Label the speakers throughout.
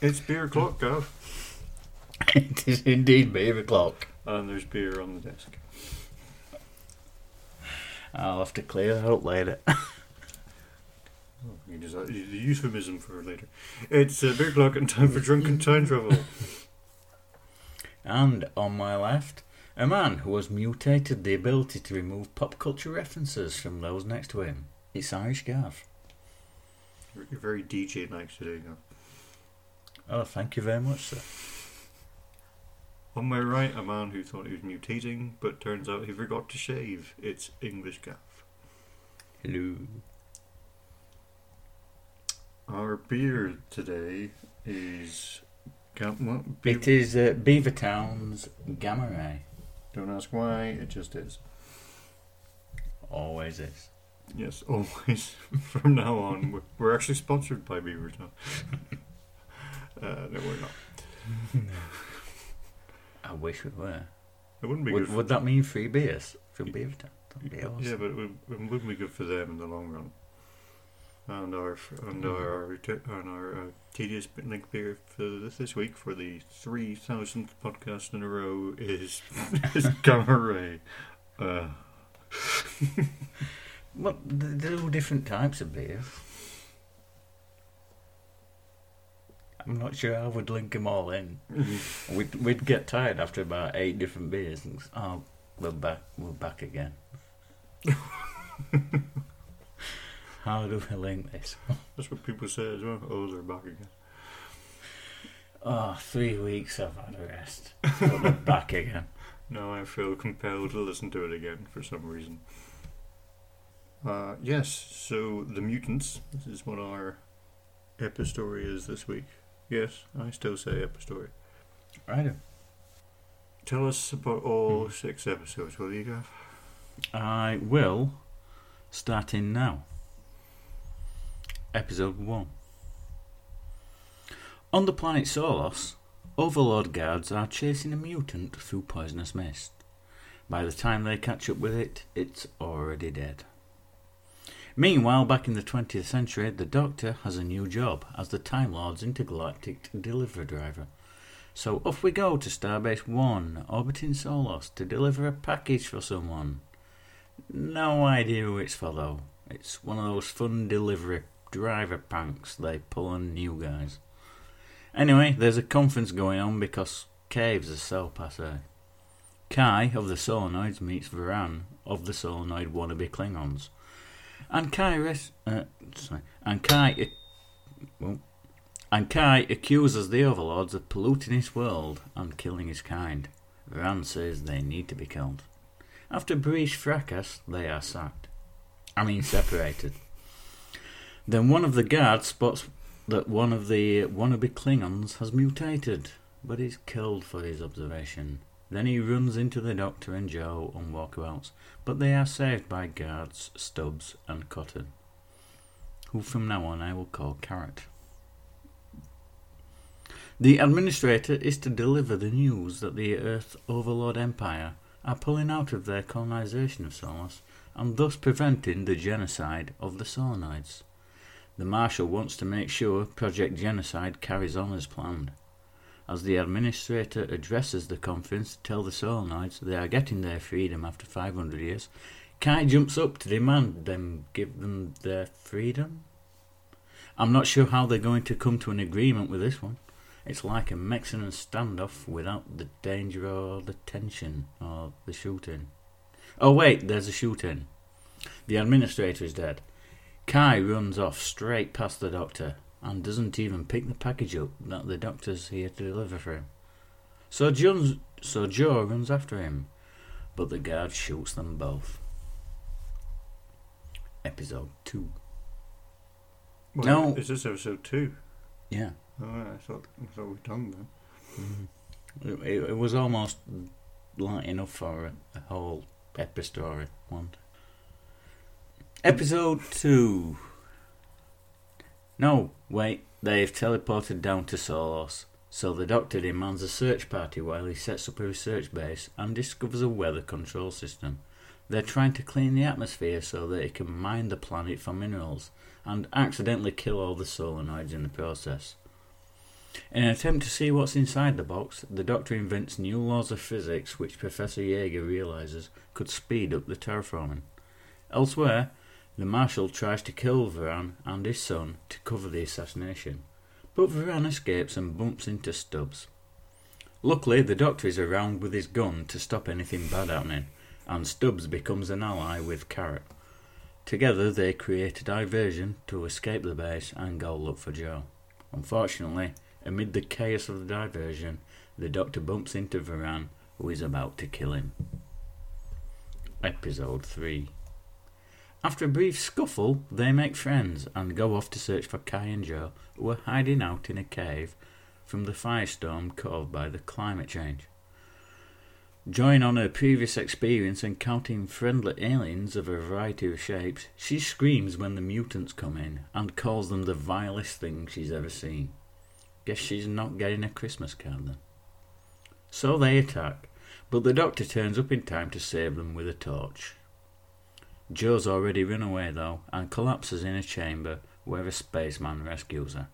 Speaker 1: It's beer o'clock, Gav.
Speaker 2: it is indeed beer o'clock.
Speaker 1: And there's beer on the desk.
Speaker 2: I'll have to clear that up later.
Speaker 1: Oh, you just, uh, the euphemism for later. It's uh, beer o'clock and time for drunken time travel.
Speaker 2: And on my left, a man who has mutated the ability to remove pop culture references from those next to him. It's Irish Gav.
Speaker 1: You're, you're very DJ-like today, Gav.
Speaker 2: Oh, thank you very much, sir.
Speaker 1: On my right, a man who thought he was mutating, but turns out he forgot to shave. It's English Gav.
Speaker 2: Hello.
Speaker 1: Our beer today is. Gam- what? Beer-
Speaker 2: It is uh, Beavertown's Gamma Ray.
Speaker 1: Don't ask why, it just is.
Speaker 2: Always is.
Speaker 1: Yes, always. From now on, we're, we're actually sponsored by Beavertown. uh, no, we're not.
Speaker 2: I wish we were.
Speaker 1: It wouldn't be
Speaker 2: Would,
Speaker 1: good.
Speaker 2: Would that mean free beers from? That'd be awesome.
Speaker 1: Yeah, but it, would, it wouldn't be good for them in the long run. And our and our our, and our uh, tedious link beer for this, this week for the three thousandth podcast in a row is is Gamma Ray. Uh,
Speaker 2: Well, th- there are all different types of beer. I'm not sure I would link them all in. We'd, we'd get tired after about eight different beers and oh, we're back, we're back again. How do we link this?
Speaker 1: that's what people say as well. Oh, they're back again.
Speaker 2: Oh, three weeks I've had a rest. But we're back again.
Speaker 1: Now I feel compelled to listen to it again for some reason. Uh, yes, so The Mutants. This is what our epistory is this week. Yes, I still say epistory.
Speaker 2: Right.
Speaker 1: Tell us about all hmm. six episodes, will you, Gav?
Speaker 2: I will start in now. Episode 1. On the planet Solos, Overlord guards are chasing a mutant through poisonous mist. By the time they catch up with it, it's already dead. Meanwhile, back in the 20th century, the Doctor has a new job as the Time Lord's intergalactic delivery driver. So off we go to Starbase 1, orbiting Solos, to deliver a package for someone. No idea who it's for though. It's one of those fun delivery driver pranks they pull on new guys. Anyway, there's a conference going on because caves are so passe. Kai of the Solenoids meets Varan of the Solenoid wannabe Klingons. And Kai res- uh, sorry, and Kai well, and Kai accuses the overlords of polluting his world and killing his kind. Varan says they need to be killed. After brief fracas, they are sacked. I mean, separated. then one of the guards spots that one of the wannabe Klingons has mutated, but is killed for his observation. Then he runs into the Doctor and Jo on walkabouts, but they are saved by guards Stubbs and Cotton, who from now on I will call Carrot. The administrator is to deliver the news that the Earth Overlord Empire are pulling out of their colonization of Solos and thus preventing the genocide of the Solenoids. The Marshal wants to make sure Project Genocide carries on as planned. As the administrator addresses the conference to tell the Solenoids they are getting their freedom after 500 years, Kai jumps up to demand them give them their freedom. I'm not sure how they're going to come to an agreement with this one. It's like a Mexican standoff without the danger or the tension or the shooting. Oh, wait, there's a shooting. The administrator is dead. Kai runs off straight past the doctor and doesn't even pick the package up that the doctor's here to deliver for him. So, Jones, so Jo runs after him, but the guard shoots them both. Episode 2.
Speaker 1: Well,
Speaker 2: No.
Speaker 1: Is this episode two?
Speaker 2: Yeah.
Speaker 1: Oh, I thought, I thought we'd done that.
Speaker 2: Mhm. It, it, it was almost light enough for a, a whole epistory one. Episode 2. No, wait, they've teleported down to Solos, so the Doctor demands a search party while he sets up a research base and discovers a weather control system. They're trying to clean the atmosphere so that it can mine the planet for minerals and accidentally kill all the solenoids in the process. In an attempt to see what's inside the box, the Doctor invents new laws of physics which Professor Jaeger realizes could speed up the terraforming. Elsewhere, the Marshal tries to kill Varan and his son to cover the assassination, but Varan escapes and bumps into Stubbs. Luckily, the Doctor is around with his gun to stop anything bad happening, and Stubbs becomes an ally with Carrot. Together, they create a diversion to escape the base and go look for Jo. Unfortunately, amid the chaos of the diversion, the Doctor bumps into Varan, who is about to kill him. Episode 3 After a brief scuffle, they make friends and go off to search for Kai and Jo, who are hiding out in a cave from the firestorm caused by the climate change. Drawing on her previous experience encountering friendly aliens of a variety of shapes, she screams when the mutants come in and calls them the vilest thing she's ever seen. Guess she's not getting a Christmas card then. So they attack, but the doctor turns up in time to save them with a torch. Jo's already run away though and collapses in a chamber where a spaceman rescues her.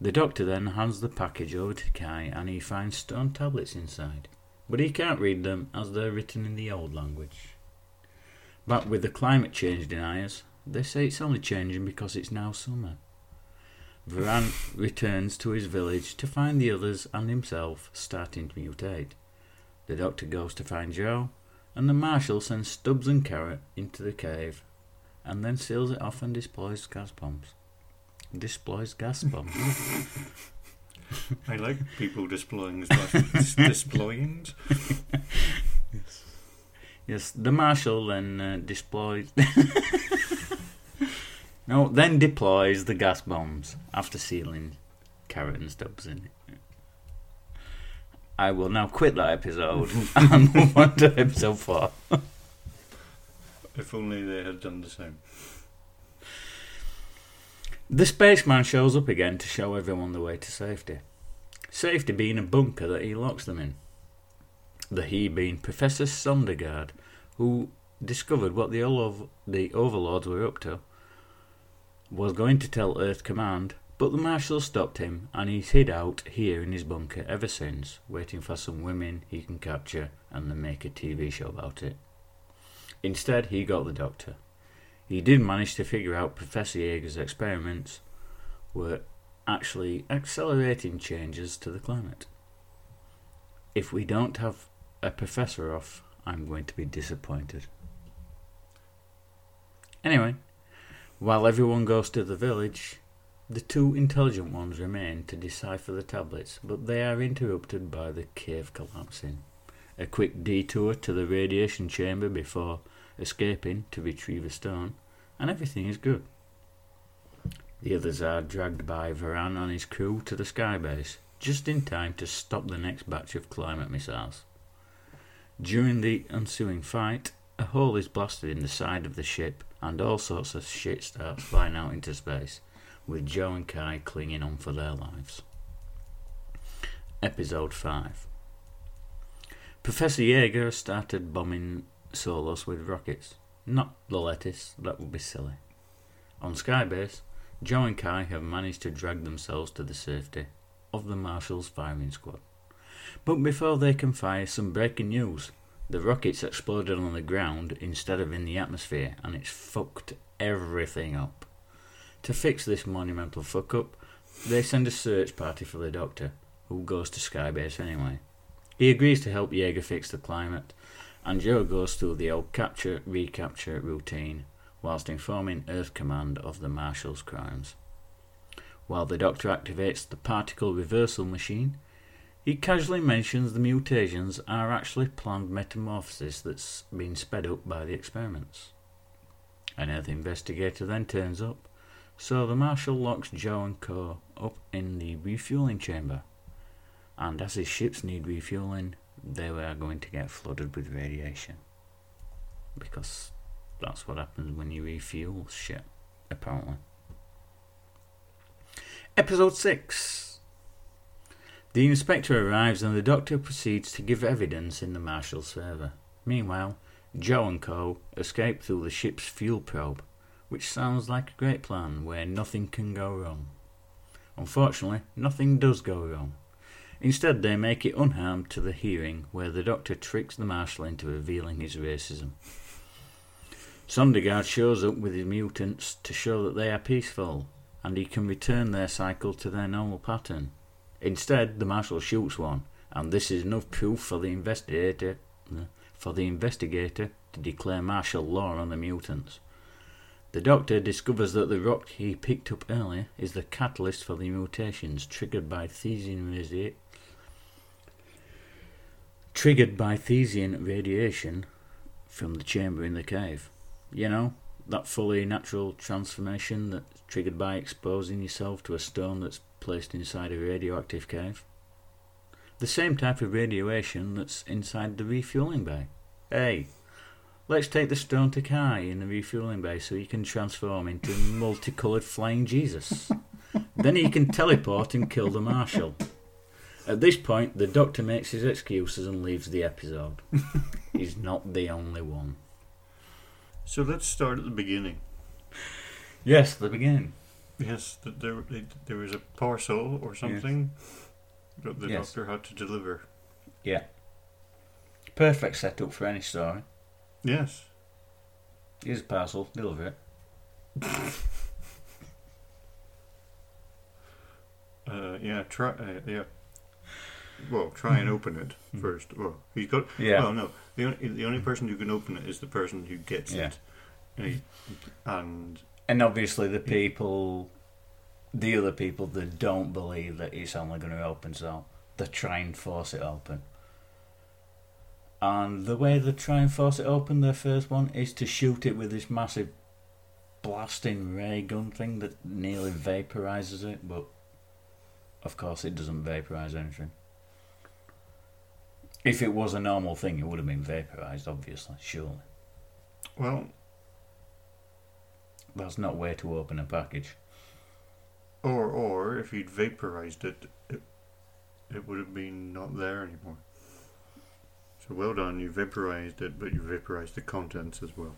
Speaker 2: The doctor then hands the package over to Kai and he finds stone tablets inside but he can't read them as they're written in the old language. But with the climate change deniers, they say it's only changing because it's now summer. Varan returns to his village to find the others and himself starting to mutate. The doctor goes to find Jo, and the marshal sends Stubbs and Carrot into the cave, and then seals it off and deploys gas bombs. Deploys gas bombs.
Speaker 1: I like people displaying dis- displaying.
Speaker 2: yes. yes, the marshal then uh, deploys. no, then deploys the gas bombs after sealing Carrot and Stubbs in it. I will now quit that episode and move on to episode four.
Speaker 1: If only they had done the same.
Speaker 2: The spaceman shows up again to show everyone the way to safety. Safety being a bunker that he locks them in. The he being Professor Sondergaard, who discovered what the, the overlords were up to, was going to tell Earth Command, but the Marshal stopped him and he's hid out here in his bunker ever since, waiting for some women he can capture and then make a TV show about it. Instead, he got the Doctor. He did manage to figure out Professor Jaeger's experiments were actually accelerating changes to the climate. If we don't have a professor off, I'm going to be disappointed. Anyway, while everyone goes to the village, the two intelligent ones remain to decipher the tablets, but they are interrupted by the cave collapsing. A quick detour to the radiation chamber before escaping to retrieve a stone, and everything is good. The others are dragged by Varan and his crew to the skybase, just in time to stop the next batch of climate missiles. During the ensuing fight, a hole is blasted in the side of the ship, and all sorts of shit starts flying out into space, with Jo and Kai clinging on for their lives. Episode 5 Professor Jaeger started bombing Solos with rockets. Not the lettuce, that would be silly. On Skybase, Jo and Kai have managed to drag themselves to the safety of the Marshal's firing squad. But before they can fire, some breaking news. The rockets exploded on the ground instead of in the atmosphere, and it's fucked everything up. To fix this monumental fuck up, they send a search party for the Doctor, who goes to Skybase anyway. He agrees to help Jaeger fix the climate, and Jo goes through the old capture recapture routine whilst informing Earth Command of the Marshal's crimes. While the Doctor activates the particle reversal machine, he casually mentions the mutations are actually planned metamorphosis that's been sped up by the experiments. An Earth investigator then turns up, so the Marshal locks Jo and Co. up in the refueling chamber. And as his ships need refueling, they are going to get flooded with radiation. Because that's what happens when you refuel shit, apparently. Episode 6 The inspector arrives and the doctor proceeds to give evidence in the marshal's favour. Meanwhile, Jo and Co. escape through the ship's fuel probe, which sounds like a great plan where nothing can go wrong. Unfortunately, nothing does go wrong. Instead, they make it unharmed to the hearing, where the doctor tricks the marshal into revealing his racism. Sondergaard shows up with his mutants to show that they are peaceful, and he can return their cycle to their normal pattern. Instead, the marshal shoots one, and this is enough proof for the investigator for the investigator to declare martial law on the mutants. The doctor discovers that the rock he picked up earlier is the catalyst for the mutations triggered by Thesian radi- triggered by Thesian radiation from the chamber in the cave. You know, that fully natural transformation that's triggered by exposing yourself to a stone that's placed inside a radioactive cave. The same type of radiation that's inside the refueling bay. Hey, let's take the stone to Kai in the refueling bay so he can transform into a multicoloured flying Jesus. then he can teleport and kill the marshal. At this point, the doctor makes his excuses and leaves the episode. He's not the only one.
Speaker 1: So let's start at the beginning.
Speaker 2: Yes, the beginning.
Speaker 1: Yes, th- there there was a parcel or something that the
Speaker 2: Yes.
Speaker 1: doctor had to deliver. Yeah.
Speaker 2: Perfect setup for any story.
Speaker 1: Yes.
Speaker 2: Here's a parcel, deliver it.
Speaker 1: Uh, yeah. Try. Uh, yeah. Well, try and open it
Speaker 2: Mhm.
Speaker 1: first. Well, he's got.
Speaker 2: Yeah.
Speaker 1: Well, no. The only the only person who can open it is the person who gets
Speaker 2: Yeah.
Speaker 1: it. And, he, and
Speaker 2: And obviously, the people, the other people that don't believe that it's only going to open, so they try and force it open. And the way they try and force it open, their first one, is to shoot it with this massive blasting ray gun thing that nearly vaporizes it, but of course, it doesn't vaporize anything. If it was a normal thing, it would have been vaporized, obviously, surely.
Speaker 1: well,
Speaker 2: That's not way to open a package.
Speaker 1: or or if you'd vaporized it, it, it would have been not there anymore. So well done, you vaporized it, but you vaporized the contents as well.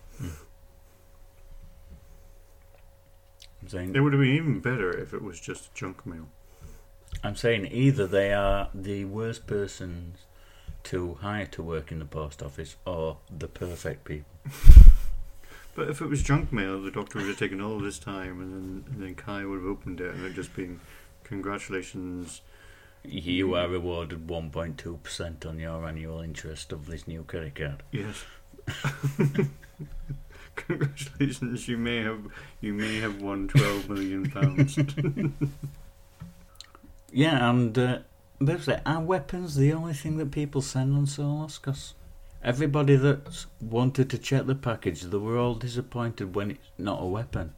Speaker 2: I'm saying
Speaker 1: It would have been even better if it was just junk mail.
Speaker 2: I'm saying either they are the worst persons to hire to work in the post office or the perfect people.
Speaker 1: But if it was junk mail, the doctor would have taken all this time, and then and then Kai would have opened it, and it'd just been, congratulations.
Speaker 2: You are rewarded 1.2% on your annual interest of this new credit card.
Speaker 1: Yes. congratulations, you may have you may have won twelve million pounds.
Speaker 2: Yeah, and uh, basically, are weapons the only thing that people send on Solos? Because everybody that's wanted to check the package, they were all disappointed when it's not a weapon.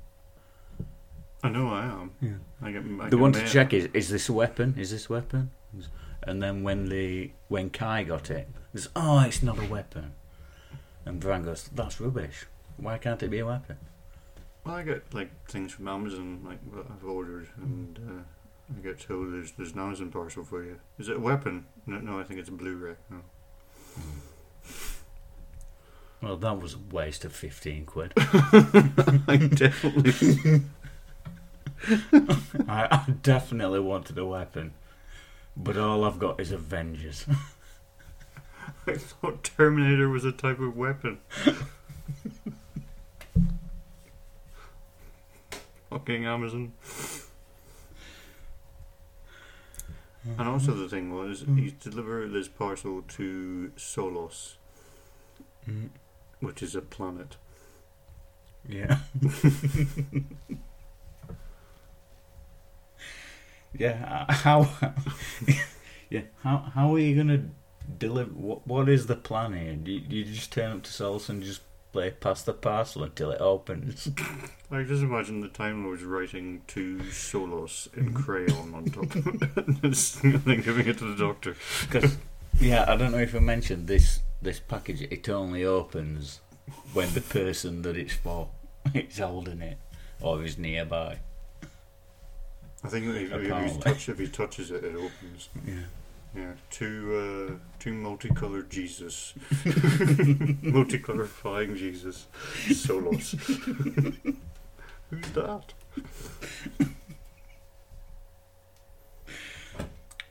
Speaker 1: I know I am.
Speaker 2: Yeah.
Speaker 1: I get. I
Speaker 2: they
Speaker 1: get
Speaker 2: want to check is is this a weapon? Is this a weapon? And then when the when Kai got it, it's oh it's not a weapon. And Bran goes, That's rubbish. Why can't it be a weapon?
Speaker 1: Well, I get like things from Amazon, like what I've ordered, and uh, I get told there's there's an Amazon parcel for you. Is it a weapon? No, no, I think it's a Blu-ray. No.
Speaker 2: Well that was a waste of fifteen quid.
Speaker 1: I definitely.
Speaker 2: I, I definitely wanted a weapon. But all I've got is Avengers.
Speaker 1: I thought Terminator was a type of weapon. Fucking Amazon. And also the thing was, he's delivered this parcel to Solos,
Speaker 2: Mm,
Speaker 1: which is a planet.
Speaker 2: Yeah. yeah. uh, How? yeah. How? How are you gonna deliver? What? What is the plan here? Do you, do you just turn up to Solos and just play past the parcel until it opens?
Speaker 1: Like, just imagine the Time I was writing two Solos in crayon on top of it, and and then giving it to the Doctor.
Speaker 2: Because yeah, I don't know if I mentioned this. This package it only opens when the person that it's for is holding it or is nearby.
Speaker 1: I think if, if, he touch, if he touches it, it opens.
Speaker 2: Yeah.
Speaker 1: Yeah, two uh, two multicolored Jesus, multicolored flying Jesus, Solos. Who's that?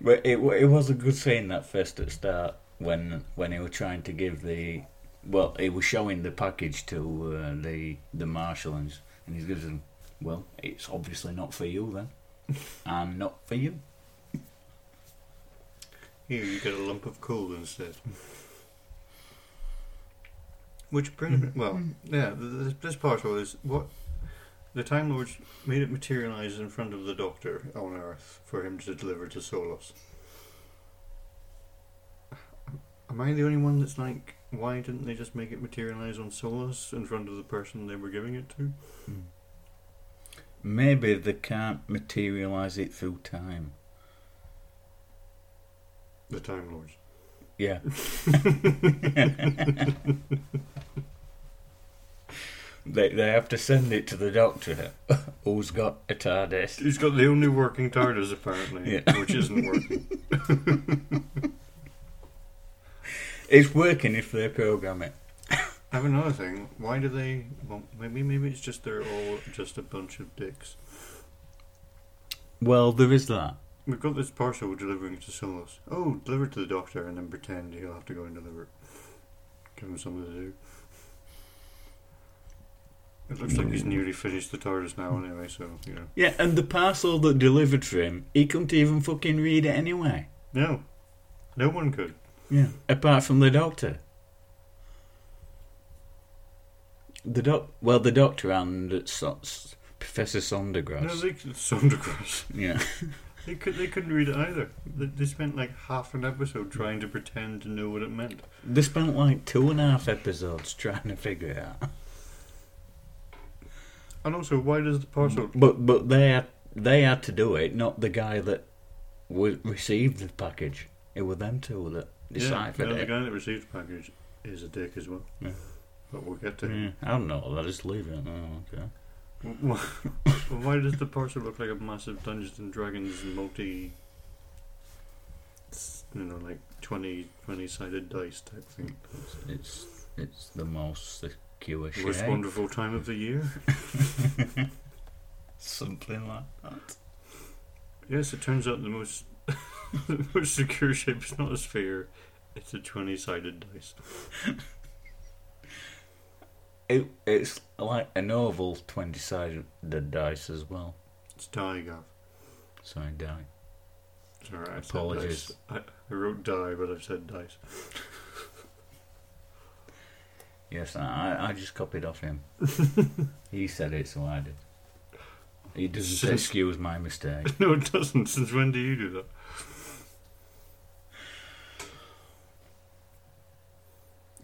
Speaker 2: But it it was a good scene that first at start when when he was trying to give the well he was showing the package to uh, the the marshal and, and he gives him well it's obviously not for you then and not for you
Speaker 1: Here, you get a lump of coal instead. Which pretty well, mm-hmm. yeah. th- th- This parcel is what the Time Lords made it materialize in front of the Doctor on Earth for him to deliver to Solos. Am I the only one that's like, why didn't they just make it materialize on Solos in front of the person they were giving it to? Hmm.
Speaker 2: Maybe they can't materialize it through time
Speaker 1: The Time Lords.
Speaker 2: yeah they they have to send it to the doctor who's got a TARDIS
Speaker 1: He's got the only working TARDIS apparently,
Speaker 2: Yeah.
Speaker 1: which isn't working.
Speaker 2: it's working if they program it
Speaker 1: I have another thing. Why do they? Well, maybe maybe it's just they're all just a bunch of dicks.
Speaker 2: well there is that
Speaker 1: We've got this parcel delivering to Solos. Oh, deliver it to the doctor and then pretend he'll have to go and deliver it. Give him something to do. It looks like he's nearly finished the TARDIS now anyway, so, you know.
Speaker 2: Yeah, and the parcel that delivered for him, he couldn't even fucking read it anyway.
Speaker 1: No. No one could.
Speaker 2: Yeah. Apart from the doctor. The doc, well, the doctor and so- s- Professor Sondergrass.
Speaker 1: No, they Sondergrass.
Speaker 2: yeah.
Speaker 1: They could they couldn't read it either. They, they spent like half an episode trying to pretend to know what it meant.
Speaker 2: They spent like two and a half episodes trying to figure it out.
Speaker 1: And also, why does the parcel
Speaker 2: But but they had they had to do it, not the guy that w- received the package. It was them two that deciphered
Speaker 1: yeah, no, the
Speaker 2: it.
Speaker 1: guy that received the package is a dick as well.
Speaker 2: Yeah.
Speaker 1: But we'll get to.
Speaker 2: Yeah, I don't know. I'll just leave it. Oh, okay.
Speaker 1: Why, why does the parcel look like a massive Dungeons and Dragons multi, you know, like 20, 20 sided dice type thing?
Speaker 2: It's it's, it's the most secure shape.
Speaker 1: Most wonderful time of the year.
Speaker 2: Something like that.
Speaker 1: Yes, it turns out the most the most secure shape is not a sphere; it's a twenty sided dice.
Speaker 2: It, it's like an oval 20 sided dice as well.
Speaker 1: It's die, Gav.
Speaker 2: So I die.
Speaker 1: Sorry, I
Speaker 2: Apologies.
Speaker 1: I, I wrote die, but I've said dice.
Speaker 2: Yes, I, I just copied off him. he said it, so I did. He doesn't
Speaker 1: Since-
Speaker 2: excuse my mistake.
Speaker 1: no, it doesn't. Since when do you do that?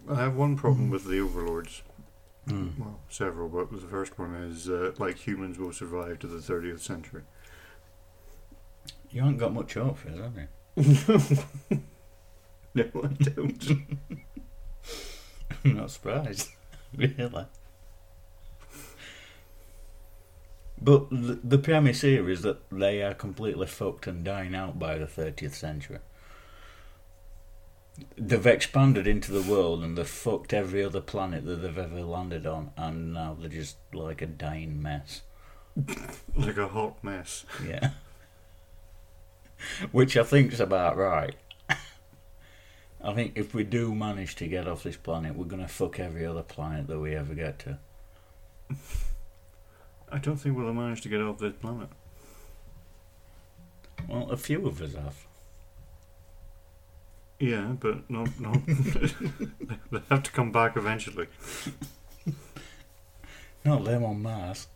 Speaker 1: I have one problem hmm. with the overlords.
Speaker 2: Mm.
Speaker 1: Well, several, but the first one is uh, like humans will survive to the 30th century.
Speaker 2: You haven't got much hope for us, have you?
Speaker 1: No, I don't.
Speaker 2: I'm not surprised. really. But the, the premise here is that they are completely fucked and dying out by the 30th century. They've expanded into the world and they've fucked every other planet that they've ever landed on, and now they're just like a dying mess.
Speaker 1: like a hot mess.
Speaker 2: Yeah. Which I think's about right. I think if we do manage to get off this planet, we're going to fuck every other planet that we ever get to.
Speaker 1: I don't think we'll manage to get off this planet.
Speaker 2: Well, a few of us have.
Speaker 1: Yeah, but not not. they have to come back eventually.
Speaker 2: Not them on Mars.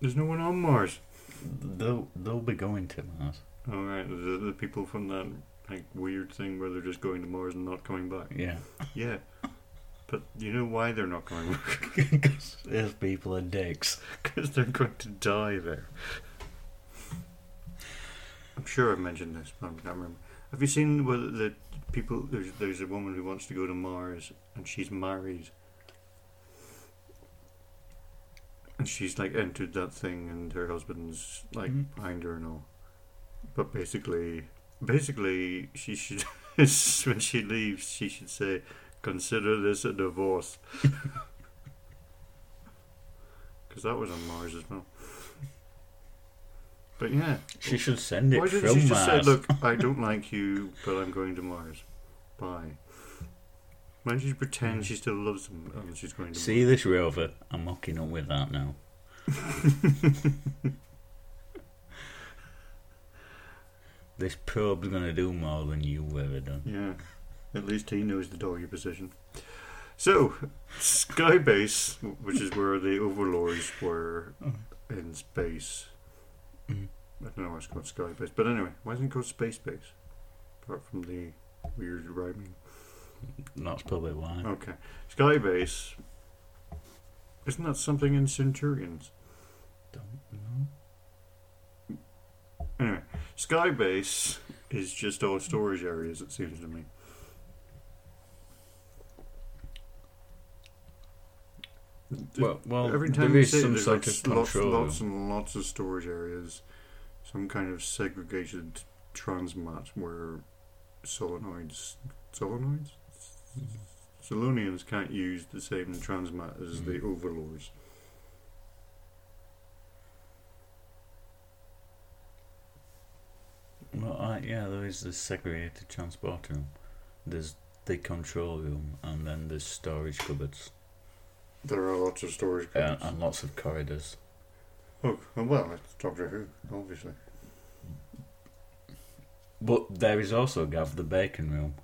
Speaker 1: There's no one on Mars.
Speaker 2: They'll they'll be going to Mars.
Speaker 1: All right, the, the people from that like weird thing where they're just going to Mars and not coming back.
Speaker 2: Yeah.
Speaker 1: Yeah, but you know why they're not coming back?
Speaker 2: Because those people are dicks.
Speaker 1: Because they're going to die there. I'm sure I've mentioned this, but I can't remember. Have you seen where the people? There's there's a woman who wants to go to Mars, and she's married, and she's like entered that thing, and her husband's like
Speaker 2: Mhm.
Speaker 1: behind her and all. But basically, basically, she should when she leaves, she should say, "Consider this a divorce," because that was on Mars as well. But yeah,
Speaker 2: She should send it
Speaker 1: why
Speaker 2: from
Speaker 1: didn't she just say, "Look, I don't like you, but I'm going to Mars. Bye." Why don't you pretend she still loves him and she's going to
Speaker 2: See this rover? I'm hooking up with that now. this probe's gonna do more than you've ever done.
Speaker 1: Yeah, at least he knows the doggy position. So, Skybase, which is where the Overlords were in space.
Speaker 2: Mhm.
Speaker 1: I don't know why it's called Skybase, but anyway, why isn't it called Space Base? Apart from the weird rhyming.
Speaker 2: That's probably why.
Speaker 1: Okay, Skybase. Isn't that something in Centurions?
Speaker 2: Don't know.
Speaker 1: Anyway, Skybase is just all storage areas, it seems to me.
Speaker 2: Well, well
Speaker 1: Every time
Speaker 2: there
Speaker 1: you say
Speaker 2: some
Speaker 1: there's
Speaker 2: sort
Speaker 1: like lots, lots and lots of storage areas, some kind of segregated transmat where solenoids, solenoids, Solonians can't use the same transmat as the
Speaker 2: Mhm.
Speaker 1: overlords.
Speaker 2: Well, uh, yeah, there is the segregated transport room. There's the control room, and then there's storage cupboards
Speaker 1: There are lots of storage. cupboards.
Speaker 2: and lots of corridors.
Speaker 1: oh, well, it's Doctor Who, obviously.
Speaker 2: But there is also Gav the bacon room.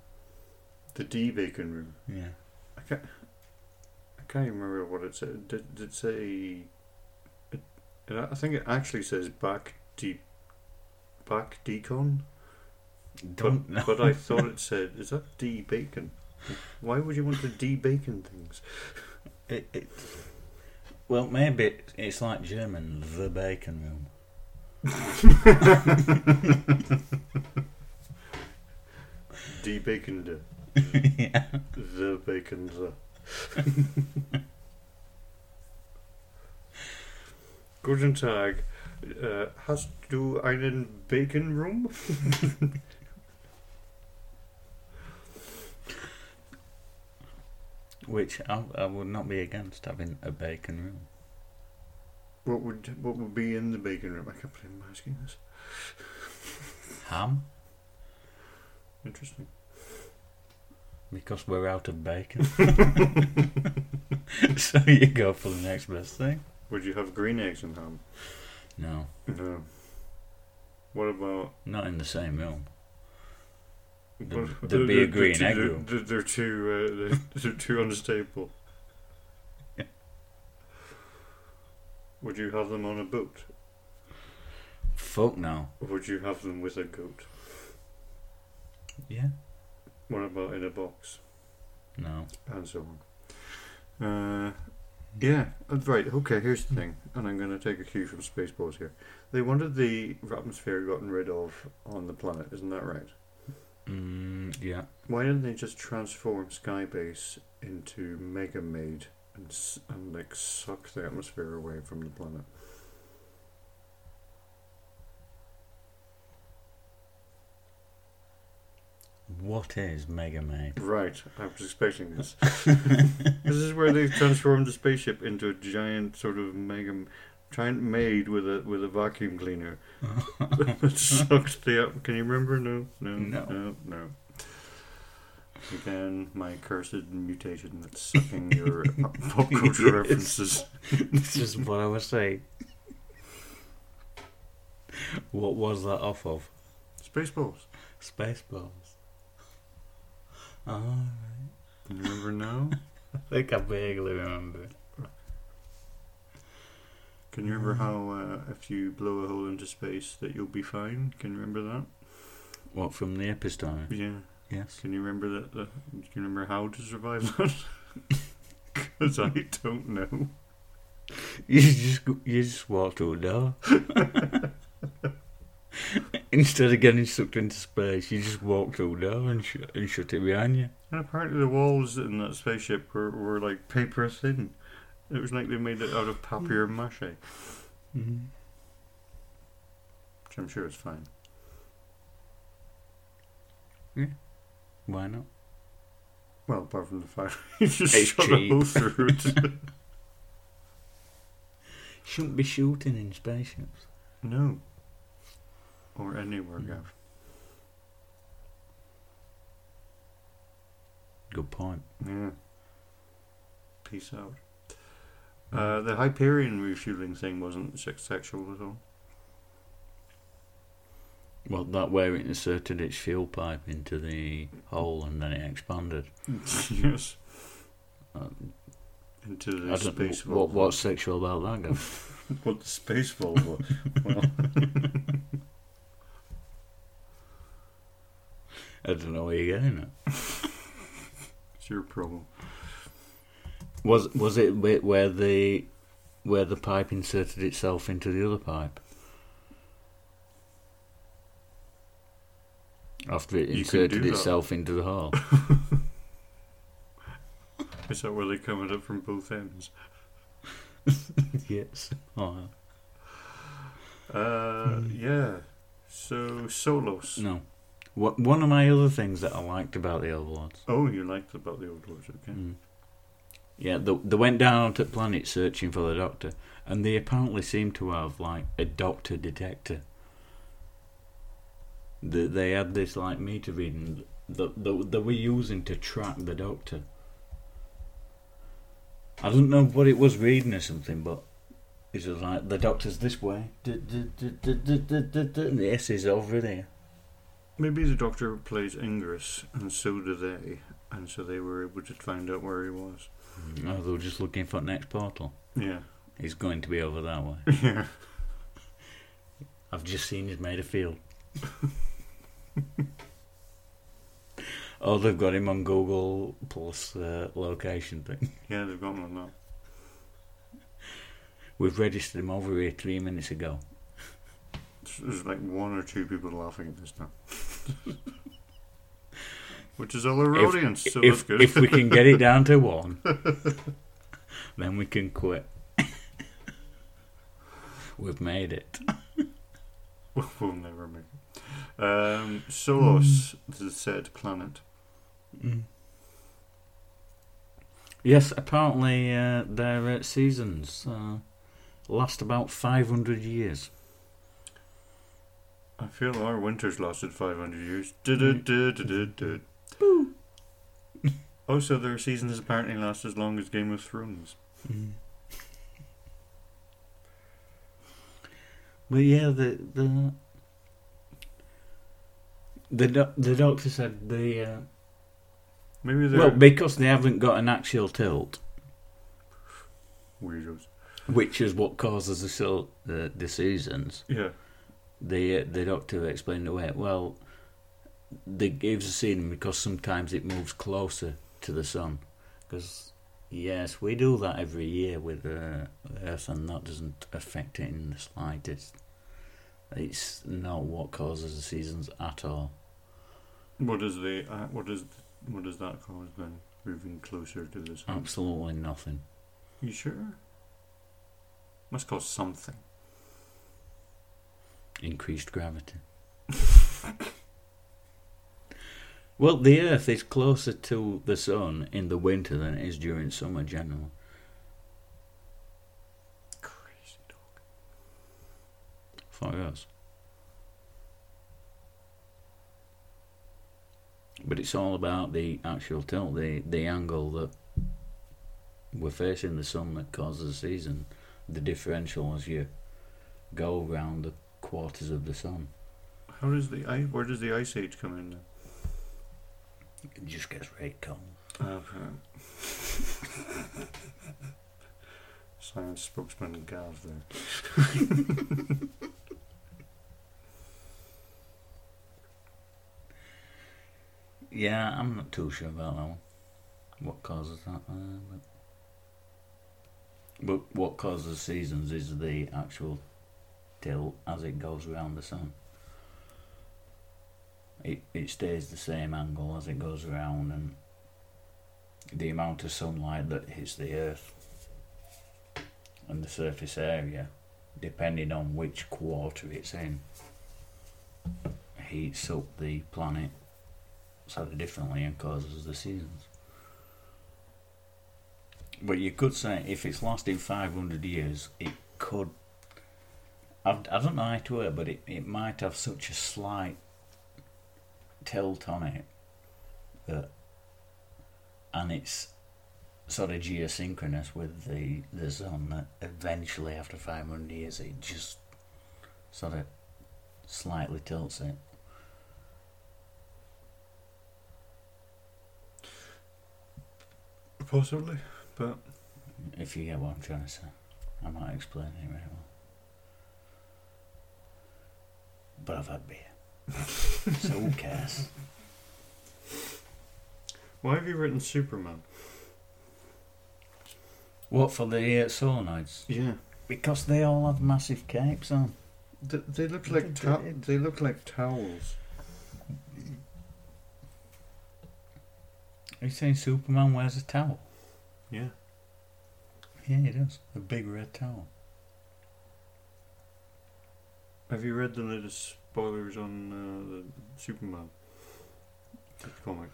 Speaker 1: The D bacon room.
Speaker 2: Yeah.
Speaker 1: I can't. I can't even remember what it said. Did, did it say? It, it, I think it actually says back deep. Back decon.
Speaker 2: Don't
Speaker 1: but,
Speaker 2: know.
Speaker 1: but I thought it said, is that D bacon? Why would you want to de bacon things?
Speaker 2: It, it, well, maybe it, it's like German, the bacon room.
Speaker 1: De bacon
Speaker 2: yeah.
Speaker 1: the bacon. Guten Tag. Uh, hast du einen Bacon Room?
Speaker 2: Which I, I would not be against having a bacon room.
Speaker 1: What would what would be in the bacon room? I can't believe I'm asking this.
Speaker 2: Ham,
Speaker 1: Interesting.
Speaker 2: because we're out of bacon. so you go for the next best thing.
Speaker 1: Would you have green eggs and ham?
Speaker 2: No,
Speaker 1: No. What about?
Speaker 2: not in the same room. There'd-
Speaker 1: what-
Speaker 2: there'd be
Speaker 1: they're-
Speaker 2: a green
Speaker 1: they're,
Speaker 2: egg
Speaker 1: they're. They're, too uh, they're, they're too unstable.
Speaker 2: Yeah.
Speaker 1: Would you have them on a boat?
Speaker 2: Fuck no.
Speaker 1: Or would you have them with a goat?
Speaker 2: Yeah.
Speaker 1: What about in a box?
Speaker 2: No.
Speaker 1: And so on. Uh, yeah, uh, right, okay, here's the thing. And I'm going to take a cue from Spaceballs here. They wanted the atmosphere gotten rid of on the planet, isn't that right?
Speaker 2: Mm, yeah.
Speaker 1: Why didn't they just transform Skybase into Mega Maid and, and like suck the atmosphere away from the planet?
Speaker 2: What is Mega Maid?
Speaker 1: Right, I was expecting this. this is where they transformed the spaceship into a giant sort of mega giant made with a with a vacuum cleaner that sucked the up. Can you remember? No, no,
Speaker 2: No.
Speaker 1: no, no. Again, my cursed mutation that's sucking your pop culture references.
Speaker 2: this is what I was saying. What was that off of?
Speaker 1: Spaceballs.
Speaker 2: Spaceballs.
Speaker 1: Can you remember now?
Speaker 2: I think I vaguely remember.
Speaker 1: Can you remember how uh, if you blow a hole into space that you'll be fine? Can you remember that?
Speaker 2: What from the epistory?
Speaker 1: Yeah.
Speaker 2: Yes.
Speaker 1: Can you remember that? that can you remember how to survive that? Because I don't know.
Speaker 2: You just you just walk through a door. Instead of getting sucked into space, you just walk through a door and, sh- and shut it behind you.
Speaker 1: And apparently the walls in that spaceship were, were like paper thin. It was like they made it out of papier mache, which
Speaker 2: Mm-hmm.
Speaker 1: I'm sure is fine. Yeah.
Speaker 2: Why not?
Speaker 1: Well, apart from the fact you just
Speaker 2: It's
Speaker 1: shot a hole through it.
Speaker 2: Shouldn't be shooting in spaceships.
Speaker 1: no, Or anywhere,
Speaker 2: Mm.
Speaker 1: Gav.
Speaker 2: Good point.
Speaker 1: Yeah. Peace out. Uh, the Hyperion refueling thing wasn't sexual at all.
Speaker 2: Well, that where it inserted its fuel pipe into the hole and then it expanded.
Speaker 1: yes.
Speaker 2: Um,
Speaker 1: Into the
Speaker 2: I
Speaker 1: space
Speaker 2: know what, what's sexual about that, Gav?
Speaker 1: What the space Volvo? well,
Speaker 2: I don't know where you're getting it.
Speaker 1: it's your problem.
Speaker 2: Was was it where the where the pipe inserted itself into the other pipe? After it inserted
Speaker 1: do that.
Speaker 2: itself into the hole.
Speaker 1: Is that where they come at it from both ends?
Speaker 2: yes. Oh,
Speaker 1: Uh,
Speaker 2: Hmm.
Speaker 1: yeah. So Solos.
Speaker 2: no. What, one of my other things that I liked about the Overlords.
Speaker 1: Oh, you liked about the old lords, okay?
Speaker 2: Mm. Yeah, they, they went down onto the planet searching for the doctor, and they apparently seemed to have like a doctor detector. That they had this like meter reading that they, were using to track the doctor. I don't know what it was reading or something, but it was like the doctor's this way. Yes, he's is over there.
Speaker 1: Maybe the doctor plays Ingress, and so do they, and so they were able to find out where he was.
Speaker 2: Oh, they were just looking for the next portal.
Speaker 1: Yeah.
Speaker 2: He's going to be over that way.
Speaker 1: yeah.
Speaker 2: I've just seen he's made a field. oh, they've got him on Google Plus uh, location thing.
Speaker 1: Yeah, they've got him on that.
Speaker 2: We've registered him over here three minutes ago.
Speaker 1: There's like one or two people laughing at this now. Which is all our
Speaker 2: If-
Speaker 1: so that's
Speaker 2: if,
Speaker 1: good.
Speaker 2: if we can get it down to one, then we can quit. We've made it.
Speaker 1: we'll never make it. Um, Solos, the said planet.
Speaker 2: Yes, apparently uh, their uh, seasons uh, last about 500 years.
Speaker 1: I feel our winters lasted 500 years. Du-du-du-du-du-du. Oh, so their seasons apparently last as long as Game of Thrones.
Speaker 2: But yeah, the the the doc- the doctor said the uh,
Speaker 1: Maybe they're
Speaker 2: well because they haven't got an axial tilt,
Speaker 1: weirdos.
Speaker 2: which is what causes the sil- the, the seasons.
Speaker 1: Yeah.
Speaker 2: The uh, the doctor explained away. Well, they gave a season because sometimes it moves closer to the sun. Because yes, we do that every year with uh, Earth, and that doesn't affect it in the slightest. It's not what causes the seasons at all.
Speaker 1: What does the uh, does what does that cause then? Moving closer to the sun.
Speaker 2: Absolutely nothing.
Speaker 1: You sure? Must cause something.
Speaker 2: Increased gravity. well, the Earth is closer to the Sun in the winter than it is during summer generally.
Speaker 1: Crazy dog.
Speaker 2: For us. But it's all about the actual tilt, the, the angle that we're facing the sun that causes the season, the differential as you go around the quarters of the sun.
Speaker 1: How does the ice? Where does the ice age come in? Then?
Speaker 2: It just gets very cold.
Speaker 1: Okay. Science spokesman Gav there.
Speaker 2: Yeah, I'm not too sure about that one. What causes that? Uh, but, but what causes seasons is the actual tilt as it goes around the sun. It it stays the same angle as it goes around, and the amount of sunlight that hits the Earth and the surface area, depending on which quarter it's in, heats up the planet slightly differently and causes the seasons. But you could say if it's lasting 500 years, it could I don't know how to it, but it, it might have such a slight tilt on it that, and it's sort of geosynchronous with the the sun that eventually after 500 years it just sort of slightly tilts it.
Speaker 1: Possibly, but
Speaker 2: If you get what I'm trying to say, I might explain it very well. But I've had beer, so who cares?
Speaker 1: why have you written Superman?
Speaker 2: What for the uh, solenoids?
Speaker 1: Yeah,
Speaker 2: Because they all have massive capes on.
Speaker 1: they, they look
Speaker 2: They-
Speaker 1: like ta-
Speaker 2: they
Speaker 1: look like towels.
Speaker 2: Are you saying Superman wears a towel?
Speaker 1: Yeah,
Speaker 2: Yeah, he does. A big red towel.
Speaker 1: Have you read the latest spoilers on uh, the Superman the comic?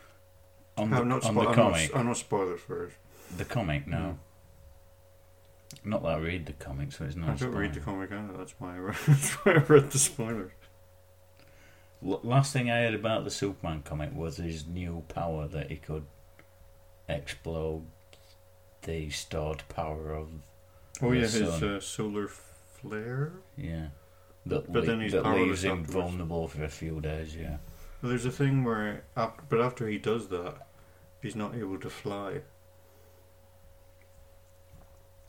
Speaker 2: On
Speaker 1: No,
Speaker 2: the,
Speaker 1: not
Speaker 2: on
Speaker 1: spo-
Speaker 2: the
Speaker 1: I'm. Not, I'm not spoilers first.
Speaker 2: The comic, no. Not that I read the comic, so it's not.
Speaker 1: I don't
Speaker 2: a
Speaker 1: read the comic either. That's why I read, that's why I read the spoilers.
Speaker 2: L- last thing I heard about the Superman comic was his new power that he could explode the stored power of
Speaker 1: Oh yeah, his uh, solar flare.
Speaker 2: yeah. That,
Speaker 1: But
Speaker 2: le-
Speaker 1: then he's
Speaker 2: that
Speaker 1: powerless
Speaker 2: leaves him
Speaker 1: afterwards.
Speaker 2: vulnerable for a few days. Yeah.
Speaker 1: Well, there's a thing where, after, but after he does that, he's not able to fly.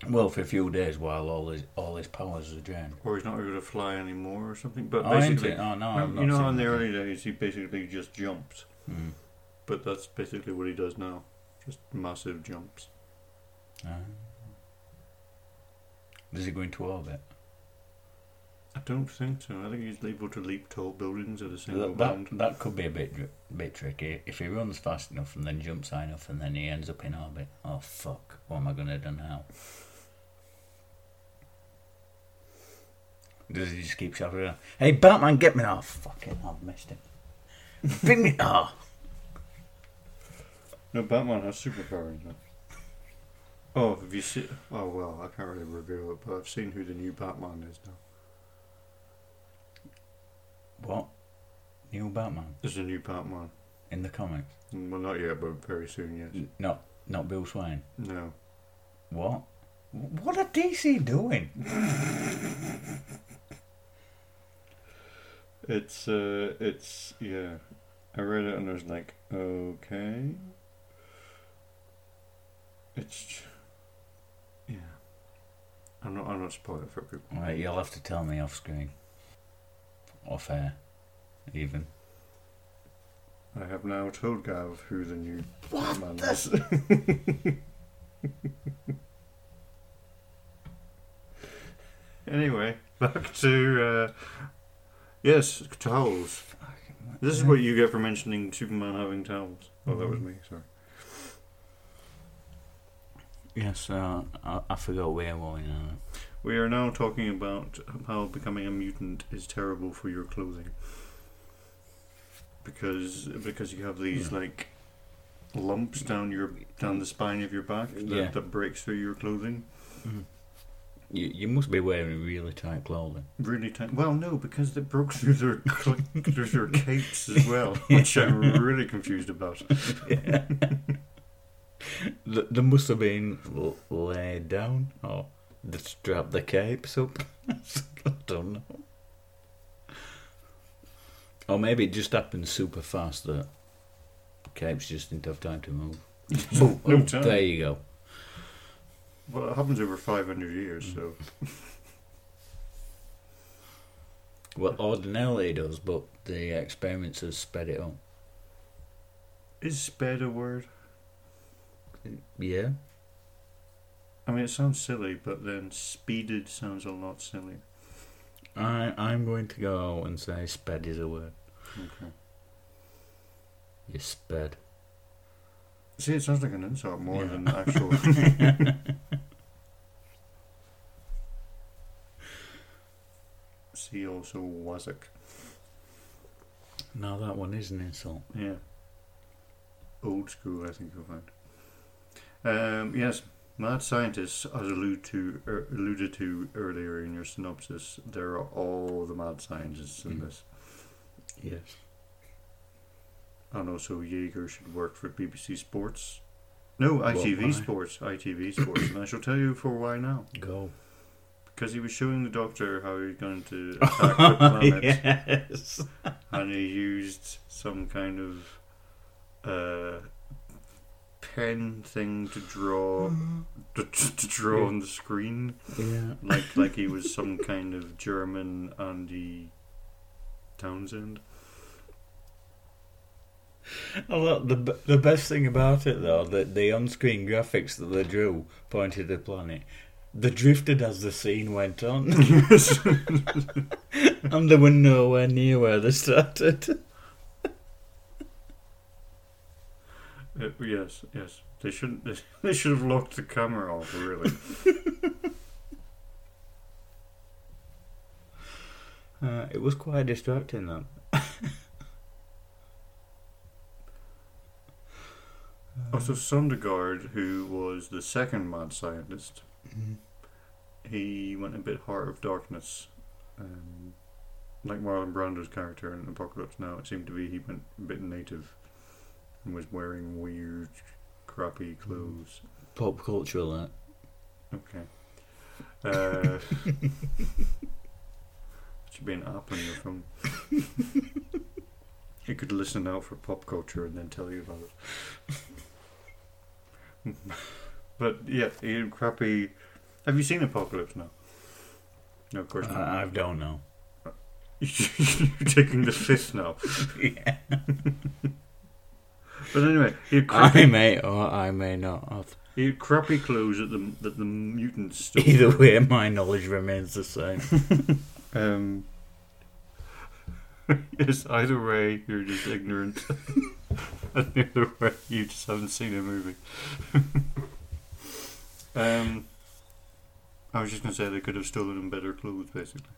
Speaker 2: Well, for a few days while all his all his powers are drained.
Speaker 1: or he's not able to fly anymore or something. But
Speaker 2: oh,
Speaker 1: basically,
Speaker 2: it? Oh no,
Speaker 1: no,
Speaker 2: I'm not
Speaker 1: you know, in the
Speaker 2: that.
Speaker 1: early days, he basically just jumps.
Speaker 2: Mm.
Speaker 1: But that's basically what he does now, just massive jumps.
Speaker 2: Ah. Does he go into orbit?
Speaker 1: I don't think so. I think he's able to leap tall buildings at a single
Speaker 2: That,
Speaker 1: bound.
Speaker 2: that, that could be a bit bit tricky. If he runs fast enough and then jumps high enough and then he ends up in orbit. Oh fuck! What am I gonna do now? Does he just keep shouting? out, Hey Batman, get me! Oh fucking! I've missed him. Bring me! Oh,
Speaker 1: No, Batman has superpowers now. Oh, have you seen? Oh well, I can't really reveal it, but I've seen who the new Batman is now.
Speaker 2: What? New Batman
Speaker 1: There's a new Batman.
Speaker 2: in the comics?
Speaker 1: Well, not yet, but very soon, yes.
Speaker 2: N- Not not Bruce Wayne.
Speaker 1: No.
Speaker 2: What? What are DC doing?
Speaker 1: It's uh, it's yeah. I read it and I was like, okay. It's yeah. I'm not. I'm not spoiling for people.
Speaker 2: Right, you'll have to tell me off screen. Off air, even.
Speaker 1: I have now told Gav who the new Batman
Speaker 2: the-
Speaker 1: is. anyway, back to uh, yes, towels. This is what you get for mentioning Superman having towels. Oh, that was me. Sorry.
Speaker 2: Yes, uh, I, I forgot where we're now.
Speaker 1: We are now talking about how becoming a mutant is terrible for your clothing. Because because you have these
Speaker 2: Yeah.
Speaker 1: like lumps down your down the spine of your back that,
Speaker 2: Yeah.
Speaker 1: that breaks through your clothing. Hmm.
Speaker 2: You, you must be wearing really tight clothing.
Speaker 1: Really tight. Well, no, because they broke through their cl- through their capes as well, which I'm really confused about.
Speaker 2: Th- They must have been laid down or they strapped the capes up. I don't know. Or maybe it just happened super fast that capes just didn't have time to move. Boom.
Speaker 1: Oh, no
Speaker 2: Oh,
Speaker 1: time.
Speaker 2: there you go.
Speaker 1: Well, it happens over 500 years, so mm.
Speaker 2: Well, ordinarily it does, but the experiments have sped it up.
Speaker 1: is sped a word?
Speaker 2: Yeah.
Speaker 1: I mean, it sounds silly, but then speeded sounds a lot sillier.
Speaker 2: I I'm going to go and say sped is a word.
Speaker 1: Okay.
Speaker 2: You sped.
Speaker 1: See, it sounds like an insult more
Speaker 2: Yeah.
Speaker 1: than actual. See also Wazak.
Speaker 2: Now that one is an insult.
Speaker 1: Yeah. Old school, I think you'll find. Um, yes, Mad scientists, as alluded to, er, alluded to earlier in your synopsis, there are all the mad scientists in
Speaker 2: Mm.
Speaker 1: this.
Speaker 2: Yes.
Speaker 1: And also, Jaeger should work for BBC Sports. No, ITV
Speaker 2: why?
Speaker 1: Sports. ITV Sports. and I shall tell you for why now.
Speaker 2: Go.
Speaker 1: Because he was showing the doctor how he's going to attack the planet.
Speaker 2: yes.
Speaker 1: and he used some kind of uh, pen thing to draw to, to draw on the screen,
Speaker 2: Yeah.
Speaker 1: like like he was some kind of German Andy Townsend.
Speaker 2: Oh, I love the the best thing about it though that the on-screen graphics that they drew pointed to the planet. They drifted as the scene went on, and they were nowhere near where they started.
Speaker 1: Uh, yes, yes. They shouldn't. They, they should have locked the camera off. Really.
Speaker 2: Uh, it was quite distracting though.
Speaker 1: also, Sondergaard, who was the second mad scientist,
Speaker 2: Mhm.
Speaker 1: he went a bit heart of darkness. Um, like Marlon Brando's character in Apocalypse Now, it seemed to be he went a bit native and was wearing weird, crappy clothes.
Speaker 2: Pop culture, that.
Speaker 1: Okay. Uh, should be an app on your phone. you could listen out for pop culture and then tell you about it. but yeah, crappy. Have you seen Apocalypse Now? No, of course not.
Speaker 2: I, I don't know.
Speaker 1: You're taking the fifth now.
Speaker 2: yeah.
Speaker 1: But anyway, he had
Speaker 2: I
Speaker 1: crappy,
Speaker 2: may or I may not have.
Speaker 1: he had crappy clothes that the that the mutants stole.
Speaker 2: Either way, my knowledge remains the same.
Speaker 1: Um, yes, either way, you're just ignorant. and the other way, you just haven't seen a movie. um, I was just going to say they could have stolen him better clothes, basically.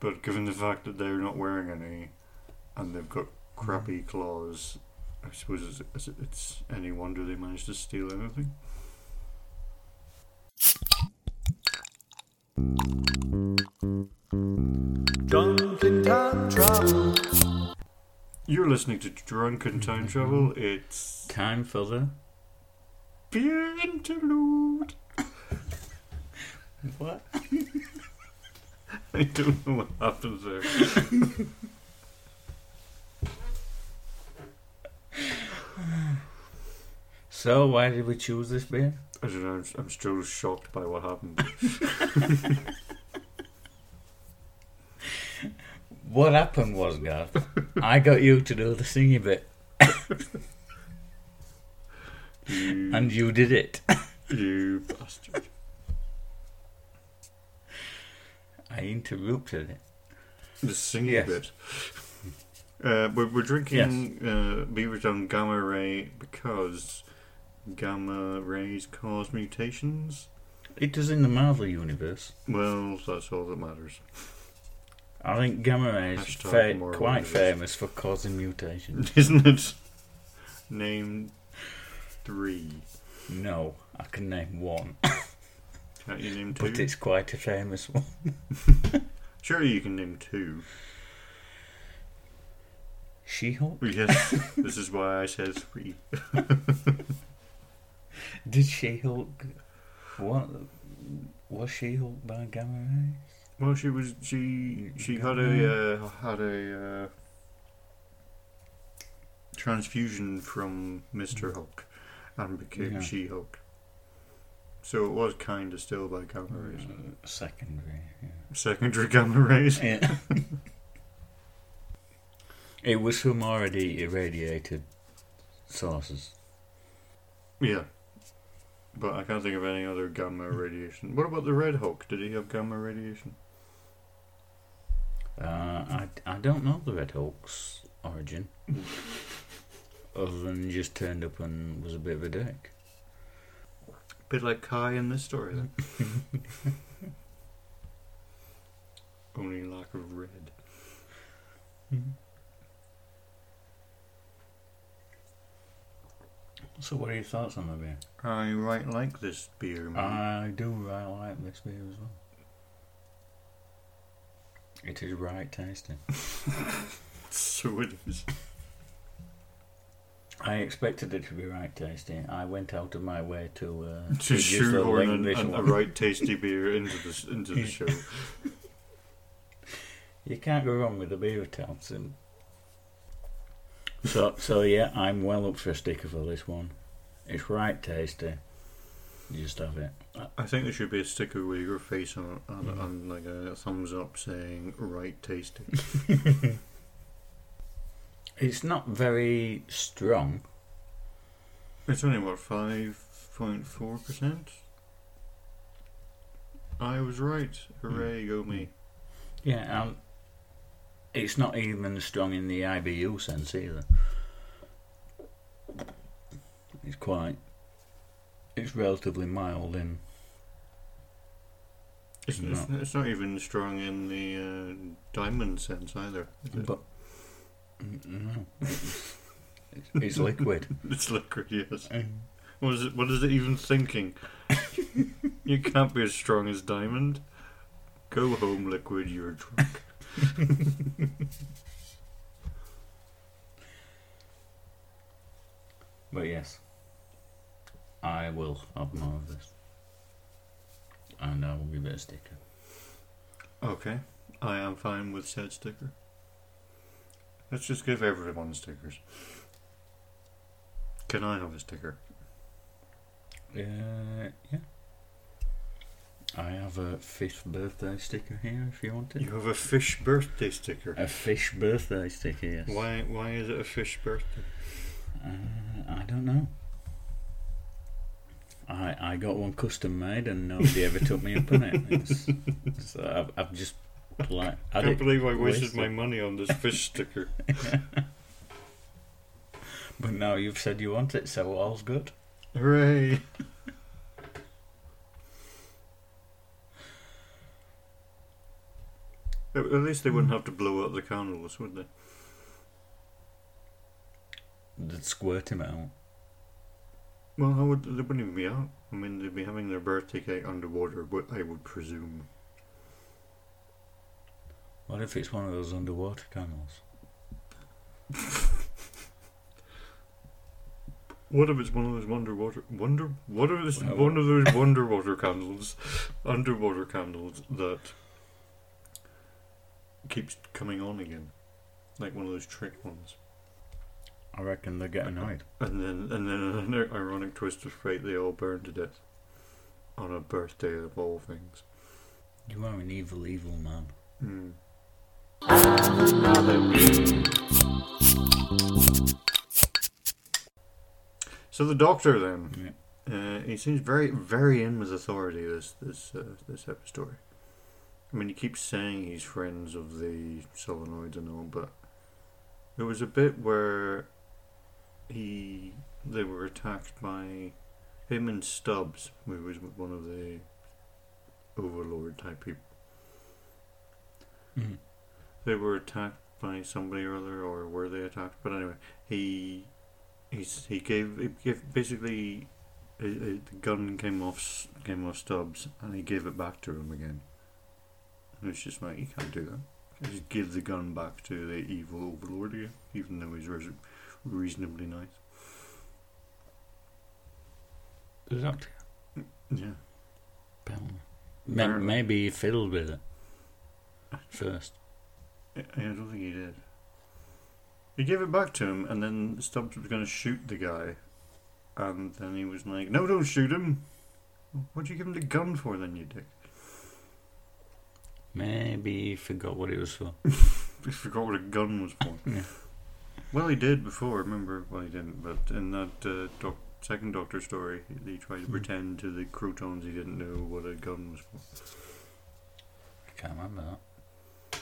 Speaker 1: But given the fact that they're not wearing any, and they've got crappy claws, I suppose it's, it's, it's any wonder they managed to steal anything.
Speaker 3: Drunken time travel.
Speaker 1: You're listening to Drunken Time Travel. It's
Speaker 2: Time for the
Speaker 1: beer interlude.
Speaker 2: what?
Speaker 1: I don't know what happens there.
Speaker 2: So why did we choose this beer?
Speaker 1: I don't know. I'm, I'm still shocked by what happened.
Speaker 2: What happened was, Garth, I got you to do the singing bit,
Speaker 1: You,
Speaker 2: and you did it.
Speaker 1: you bastard.
Speaker 2: I interrupted it.
Speaker 1: The singing
Speaker 2: Yes.
Speaker 1: bit. Uh, we're, we're drinking uh, Beavertown Gamma Ray because gamma rays cause mutations.
Speaker 2: It does in the Marvel universe.
Speaker 1: Well, that's all that matters.
Speaker 2: I think gamma rays
Speaker 1: Hashtag
Speaker 2: fa- quite
Speaker 1: universe.
Speaker 2: famous for causing mutations.
Speaker 1: Isn't it? Name three.
Speaker 2: No, I can name one,
Speaker 1: Can't you name two?
Speaker 2: but it's quite a famous one.
Speaker 1: Surely you can name two.
Speaker 2: She-Hulk?
Speaker 1: Yes, this is why I said three.
Speaker 2: Did She-Hulk? What was She-Hulk by gamma ray?
Speaker 1: Well, she was she she had a uh, had a uh, transfusion from Mister Hulk and became
Speaker 2: Yeah.
Speaker 1: She Hulk. So it was kind of still by gamma rays,
Speaker 2: Uh, secondary. Yeah.
Speaker 1: secondary gamma rays.
Speaker 2: Yeah. it was from already irradiated sources.
Speaker 1: Yeah, but I can't think of any other gamma radiation. What about the Red Hulk? Did he have gamma radiation?
Speaker 2: Uh, I, I don't know the Red Hulk's origin, other than he just turned up and was a bit of a dick.
Speaker 1: Bit like Ky in this story, then. Only lack of red.
Speaker 2: So, what are your thoughts on the beer?
Speaker 1: I right like this beer, man.
Speaker 2: I do right like this beer as well. It is right tasty.
Speaker 1: so it is.
Speaker 2: I expected it to be right tasty. I went out of my way to uh,
Speaker 1: to shoehorn an, an, a right tasty beer into the into the show.
Speaker 2: You can't go wrong with a beer of Thompson. So, so yeah, I'm well up for a sticker for this one. It's right tasty. You just have it.
Speaker 1: I think there should be a sticker with your face on it and,
Speaker 2: Mm.
Speaker 1: and like a thumbs up saying "right tasty."
Speaker 2: It's not very strong.
Speaker 1: It's only what five point four percent. I was right. Hooray, go me!
Speaker 2: Yeah, um, it's not even strong in the IBU sense either. It's quite. It's relatively mild in.
Speaker 1: It's, it's,
Speaker 2: No.
Speaker 1: it's not even strong in the uh, diamond sense either.
Speaker 2: But. No. It's, it's liquid.
Speaker 1: it's liquid, yes. What is it? What is it even thinking? you can't be as strong as diamond. Go home, liquid. You're drunk.
Speaker 2: But yes, I will have more of this. And I will give it a sticker.
Speaker 1: Okay, I am fine with said sticker. Let's just give everyone stickers. Can I have a sticker?
Speaker 2: Uh, yeah. I have a fish birthday sticker here if you want it.
Speaker 1: You have a fish birthday sticker.
Speaker 2: A fish birthday sticker, yes.
Speaker 1: Why? Why is it a fish birthday?
Speaker 2: Uh, I don't know. I I got one custom made and nobody ever took me up on it. It's, so I've, I've just like
Speaker 1: I can't believe I wasted
Speaker 2: wasted.
Speaker 1: my money on this fish sticker.
Speaker 2: but now you've said you want it, so all's good.
Speaker 1: Hooray! At at least they wouldn't hmm. have to blow up the candles, would they?
Speaker 2: They'd squirt him out.
Speaker 1: Well, how would they wouldn't even be out? I mean, they'd be having their birthday cake underwater, but I would presume.
Speaker 2: What if it's one of those underwater candles?
Speaker 1: What if it's one of those underwater wonder? What if it's
Speaker 2: Well,
Speaker 1: one of those underwater candles, underwater candles that keeps coming on again, like one of those trick ones?
Speaker 2: I reckon they get annoyed.
Speaker 1: And then, and then, in an ironic twist of fate, they all burn to death on a birthday of all things.
Speaker 2: You are an evil, evil man.
Speaker 1: Hmm. So the doctor then, uh, he seems very, very in with authority. This, this, uh, this type of story. I mean, he keeps saying he's friends of the solenoids and all, but there was a bit where he, they were attacked by him and Stubbs, who was one of the overlord type people.
Speaker 2: Mhm.
Speaker 1: They were attacked by somebody or other, or were they attacked? But anyway, he he's he gave he gave basically uh, uh, the gun came off came off Stubbs, and he gave it back to him again. And it's just like you can't do that. You just give the gun back to the evil overlord again, even though he's res- reasonably nice.
Speaker 2: Doctor.
Speaker 1: Yeah.
Speaker 2: Apparently. Maybe he fiddled with it first.
Speaker 1: I I don't think he did. He gave it back to him, and then Stubbs was going to shoot the guy, and then he was like, "No, don't shoot him. What'd you give him the gun for, then, you dick?"
Speaker 2: Maybe he forgot what it was for.
Speaker 1: He forgot what a gun was for.
Speaker 2: Yeah.
Speaker 1: Well, he did before. Remember? Well, he didn't. But in that uh, doc- second Doctor story, he, tried to
Speaker 2: Hmm.
Speaker 1: pretend to the Krotons he didn't know what a gun was for.
Speaker 2: I can't remember that.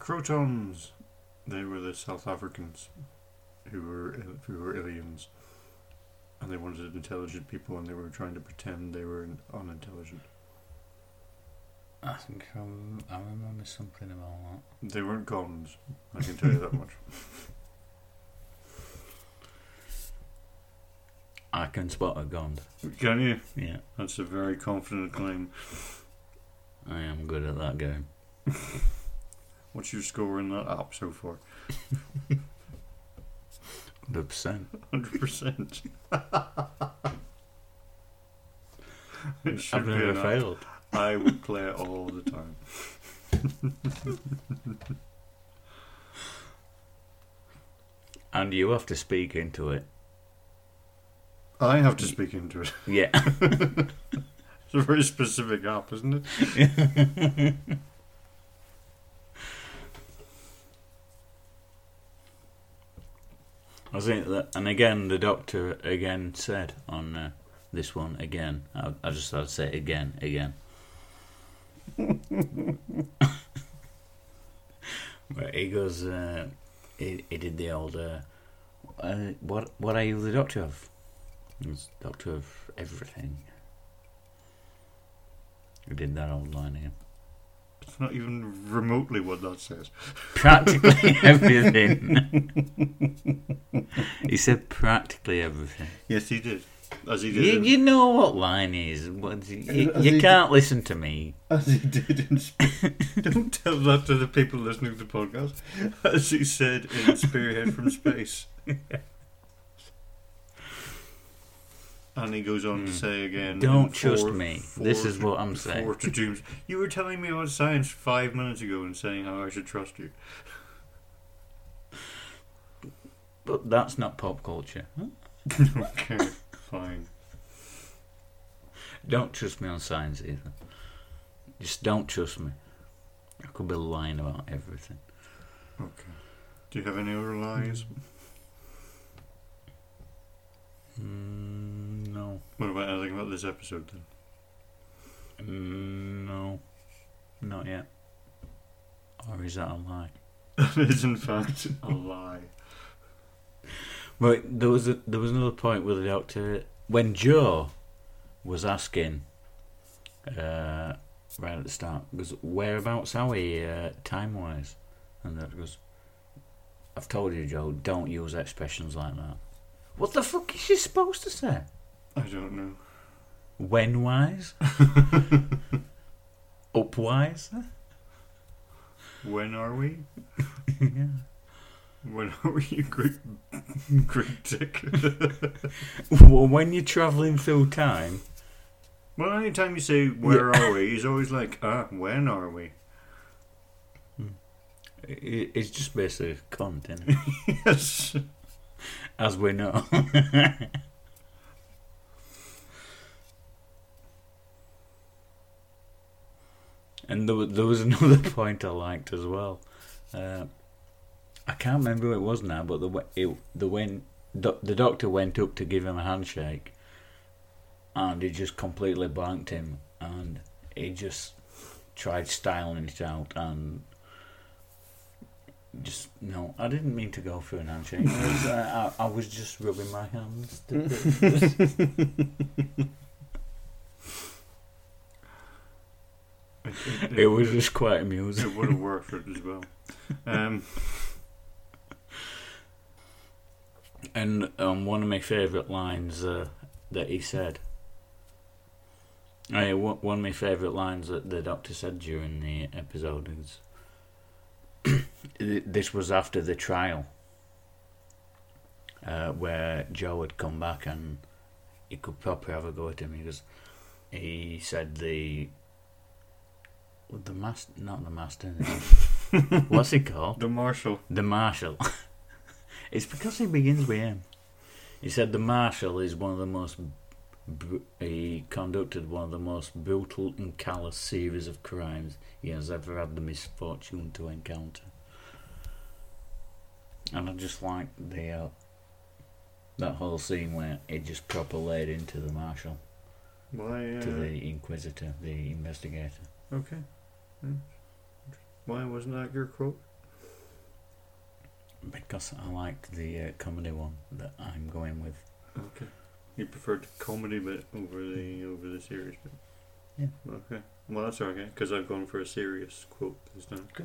Speaker 1: Krotons. They were the South Africans who were who were aliens, and they wanted intelligent people, and they were trying to pretend they were unintelligent.
Speaker 2: I think I, rem- I remember something about that.
Speaker 1: They weren't Gonds. I can tell you that much.
Speaker 2: I can spot a Gond.
Speaker 1: Can you?
Speaker 2: Yeah,
Speaker 1: That's a very confident claim.
Speaker 2: I am good at that game.
Speaker 1: What's your score in that app so far?
Speaker 2: 100%.
Speaker 1: Hundred percent. It should
Speaker 2: I've
Speaker 1: be
Speaker 2: never
Speaker 1: an app.
Speaker 2: failed.
Speaker 1: I would play it all the time.
Speaker 2: And you have to speak into it.
Speaker 1: I have to speak into it.
Speaker 2: Yeah.
Speaker 1: It's a very specific app, isn't it?
Speaker 2: I think that, and again, the doctor again said on uh, this one again. I, I just had to say it again, again. But he goes, uh, he, he did the old, uh, uh, what what are you the doctor of? He's doctor of everything. He did that old line again.
Speaker 1: It's not even remotely what that says.
Speaker 2: Practically everything. he said practically everything.
Speaker 1: Yes, he did. As he did.
Speaker 2: You,
Speaker 1: in-
Speaker 2: you know what line is. What, you
Speaker 1: As
Speaker 2: you
Speaker 1: he
Speaker 2: can't listen to me.
Speaker 1: As he did in. Don't tell that to the people listening to the podcast. As he said in Spearhead from Space. And he goes on to
Speaker 2: Hmm.
Speaker 1: say again.
Speaker 2: Don't trust me.
Speaker 1: four
Speaker 2: This is what I'm saying.
Speaker 1: Four to dooms. You were telling me about science five minutes ago and saying how I should trust you.
Speaker 2: But that's not pop culture.
Speaker 1: okay, fine.
Speaker 2: Don't trust me on science either. Just don't trust me. I could be lying about everything.
Speaker 1: Okay. Do you have any other lies?
Speaker 2: Mm, no.
Speaker 1: What about anything about this episode then?
Speaker 2: Mm, no. Not yet. Or is that a lie?
Speaker 1: That is in fact a lie.
Speaker 2: Right, there was a, there was another point with the doctor when Jo was asking uh, right at the start goes whereabouts are we uh, time wise, and that goes. I've told you, Jo, don't use expressions like that. What the fuck is she supposed to say?
Speaker 1: I don't know.
Speaker 2: When wise? up wise.
Speaker 1: When are we?
Speaker 2: yeah.
Speaker 1: When are you great, great dick?
Speaker 2: Well, when you're travelling through time,
Speaker 1: well, anytime you say, where are we, he's always like, ah, when are we?
Speaker 2: it's just basically content,
Speaker 1: yes.
Speaker 2: as we know. and there, wa- there was another point I liked as well. Uh, I can't remember who it was now, but the wa- it, the when do, the doctor went up to give him a handshake, and he just completely blanked him, and he just tried styling it out and just no, I didn't mean to go for an handshake. It was, uh, I, I was just rubbing my hands.
Speaker 1: It, it,
Speaker 2: it was just quite amusing.
Speaker 1: It would have worked for it as well. Um,
Speaker 2: And um, one of my favourite lines uh, that he said. Uh, one one of my favourite lines that the doctor said during the episode is this was after the trial uh, where Jo had come back and he could properly have a go at him. He goes, he said the the master, not the master. What's he called?
Speaker 1: the marshal.
Speaker 2: The Marshal. it's because he begins with M. He said the Marshal is one of the most. br- He conducted one of the most brutal and callous series of crimes he has ever had the misfortune to encounter. And I just like the uh, that whole scene where it just proper laid into the Marshal,
Speaker 1: Why? Uh,
Speaker 2: to the Inquisitor, the investigator.
Speaker 1: okay. Hmm. Why wasn't that your quote?
Speaker 2: Because I liked the uh, comedy one that I'm going with.
Speaker 1: Okay. You preferred the comedy bit over the over the serious bit.
Speaker 2: Yeah.
Speaker 1: Okay. Well, that's okay because I've gone for a serious quote this time. Okay.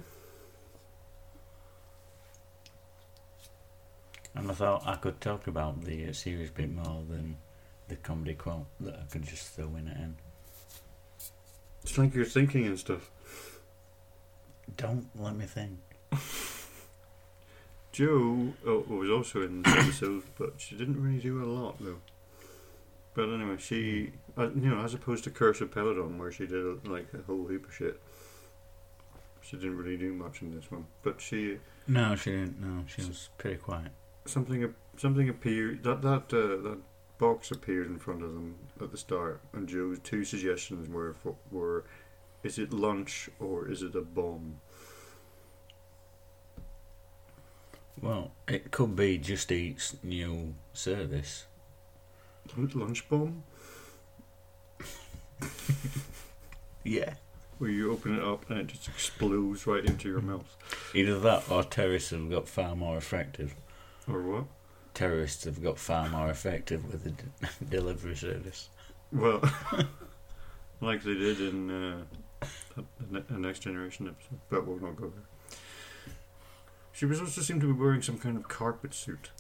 Speaker 2: And I thought I could talk about the uh, series bit more than the comedy quote that I could just throw in at end.
Speaker 1: It's like you're thinking and stuff.
Speaker 2: Don't let me think.
Speaker 1: Jo oh, was also in this episode, but she didn't really do a lot though. But anyway, she, uh, you know, as opposed to Curse of Peladon, where she did like a whole heap of shit, she didn't really do much in this one. But she
Speaker 2: No, she didn't. No, she was pretty quiet.
Speaker 1: something something appeared that that uh, that box appeared in front of them at the start, and Jo's two suggestions were for, were, is it lunch or is it a bomb?
Speaker 2: Well, it could be Just Eat's new service.
Speaker 1: Lunch bomb,
Speaker 2: Yeah.
Speaker 1: where you open it up and it just explodes right into your mouth,
Speaker 2: Either that or terrorists have got far more effective.
Speaker 1: or what?
Speaker 2: Terrorists have got far more effective with the d- delivery service.
Speaker 1: Well, like they did in uh, the ne- the Next Generation episode, but we'll not go there. She was also seemed to be wearing some kind of carpet suit.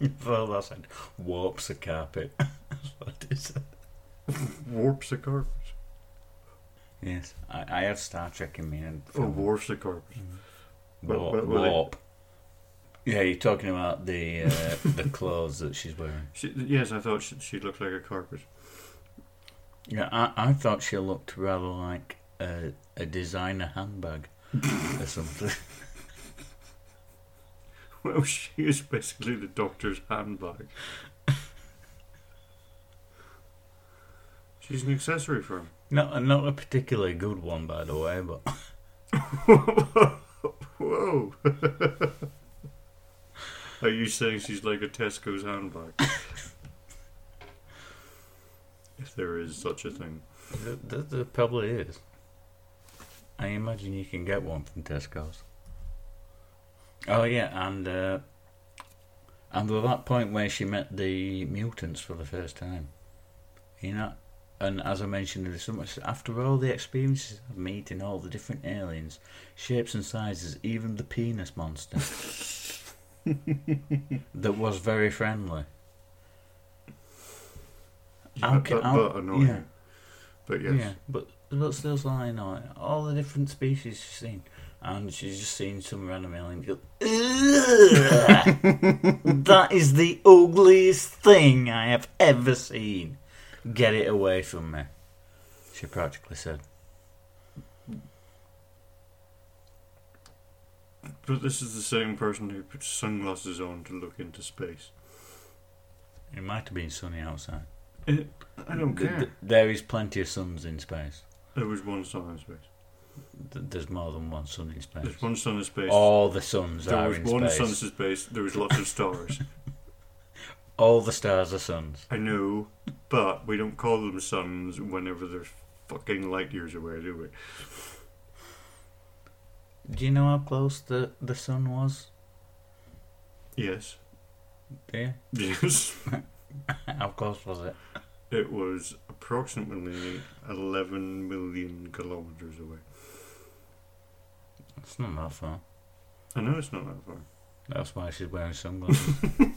Speaker 2: well, that's it. Warps the carpet. that's what it is.
Speaker 1: Warps the carpet.
Speaker 2: Yes, I, I have Star Trek in me. And
Speaker 1: Oh, warps the carpet. Well,
Speaker 2: Warp.
Speaker 1: well, well, they-
Speaker 2: warp. Yeah, you're talking about the uh, the clothes that she's wearing.
Speaker 1: She, yes, I thought she, she looked like a carpet.
Speaker 2: Yeah, I, I thought she looked rather like a, a designer handbag or something.
Speaker 1: Well, she is basically the doctor's handbag. She's an accessory for him.
Speaker 2: Not not a particularly good one, by the way, but
Speaker 1: Whoa! Are you saying she's like a Tesco's handbag? if there is such a thing.
Speaker 2: there, there, there probably is. I imagine you can get one from Tesco's. Oh yeah, and uh, and at that point where she met the mutants for the first time, you know, and as I mentioned, there's so much after all the experiences of meeting all the different aliens, shapes and sizes, even the penis monster, that was very friendly.
Speaker 1: Yeah,
Speaker 2: can-
Speaker 1: but, annoying.
Speaker 2: yeah.
Speaker 1: But yes.
Speaker 2: Yeah, but but still, I know all the different species she's seen, and she's just seen some random alien. Go, that is the ugliest thing I have ever seen. Get it away from me. She practically said.
Speaker 1: But this is the same person who puts sunglasses on to look into space.
Speaker 2: It might have been sunny outside.
Speaker 1: It, I don't
Speaker 2: Th-
Speaker 1: care.
Speaker 2: th- there is plenty of suns in space.
Speaker 1: there was one sun in space.
Speaker 2: Th- There's more than one sun in space.
Speaker 1: There's one sun in space.
Speaker 2: All the suns
Speaker 1: there
Speaker 2: are
Speaker 1: was
Speaker 2: in
Speaker 1: one
Speaker 2: space.
Speaker 1: sun in space. There was lots of stars.
Speaker 2: All the stars are suns.
Speaker 1: I know, but we don't call them suns whenever they're fucking light years away, do we?
Speaker 2: Do you know how close the, the sun was?
Speaker 1: Yes.
Speaker 2: Do you?
Speaker 1: Yes.
Speaker 2: How close was it?
Speaker 1: It was approximately 11 million kilometres away.
Speaker 2: It's not that far.
Speaker 1: I know it's not that far.
Speaker 2: That's why she's wearing sunglasses.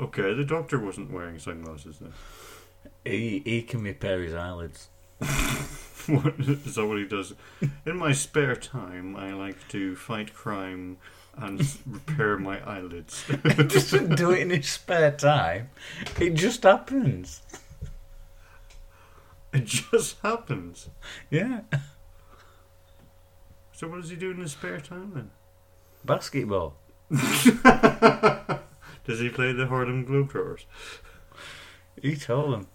Speaker 1: Okay, the doctor wasn't wearing sunglasses then.
Speaker 2: he, he can repair his eyelids.
Speaker 1: What, is that what he does? In my spare time, I like to fight crime and repair my eyelids.
Speaker 2: he doesn't do it in his spare time. It just happens.
Speaker 1: It just happens.
Speaker 2: Yeah.
Speaker 1: So what does he do in his spare time then?
Speaker 2: Basketball.
Speaker 1: Does he play the Harlem Globetrotters?
Speaker 2: He told them.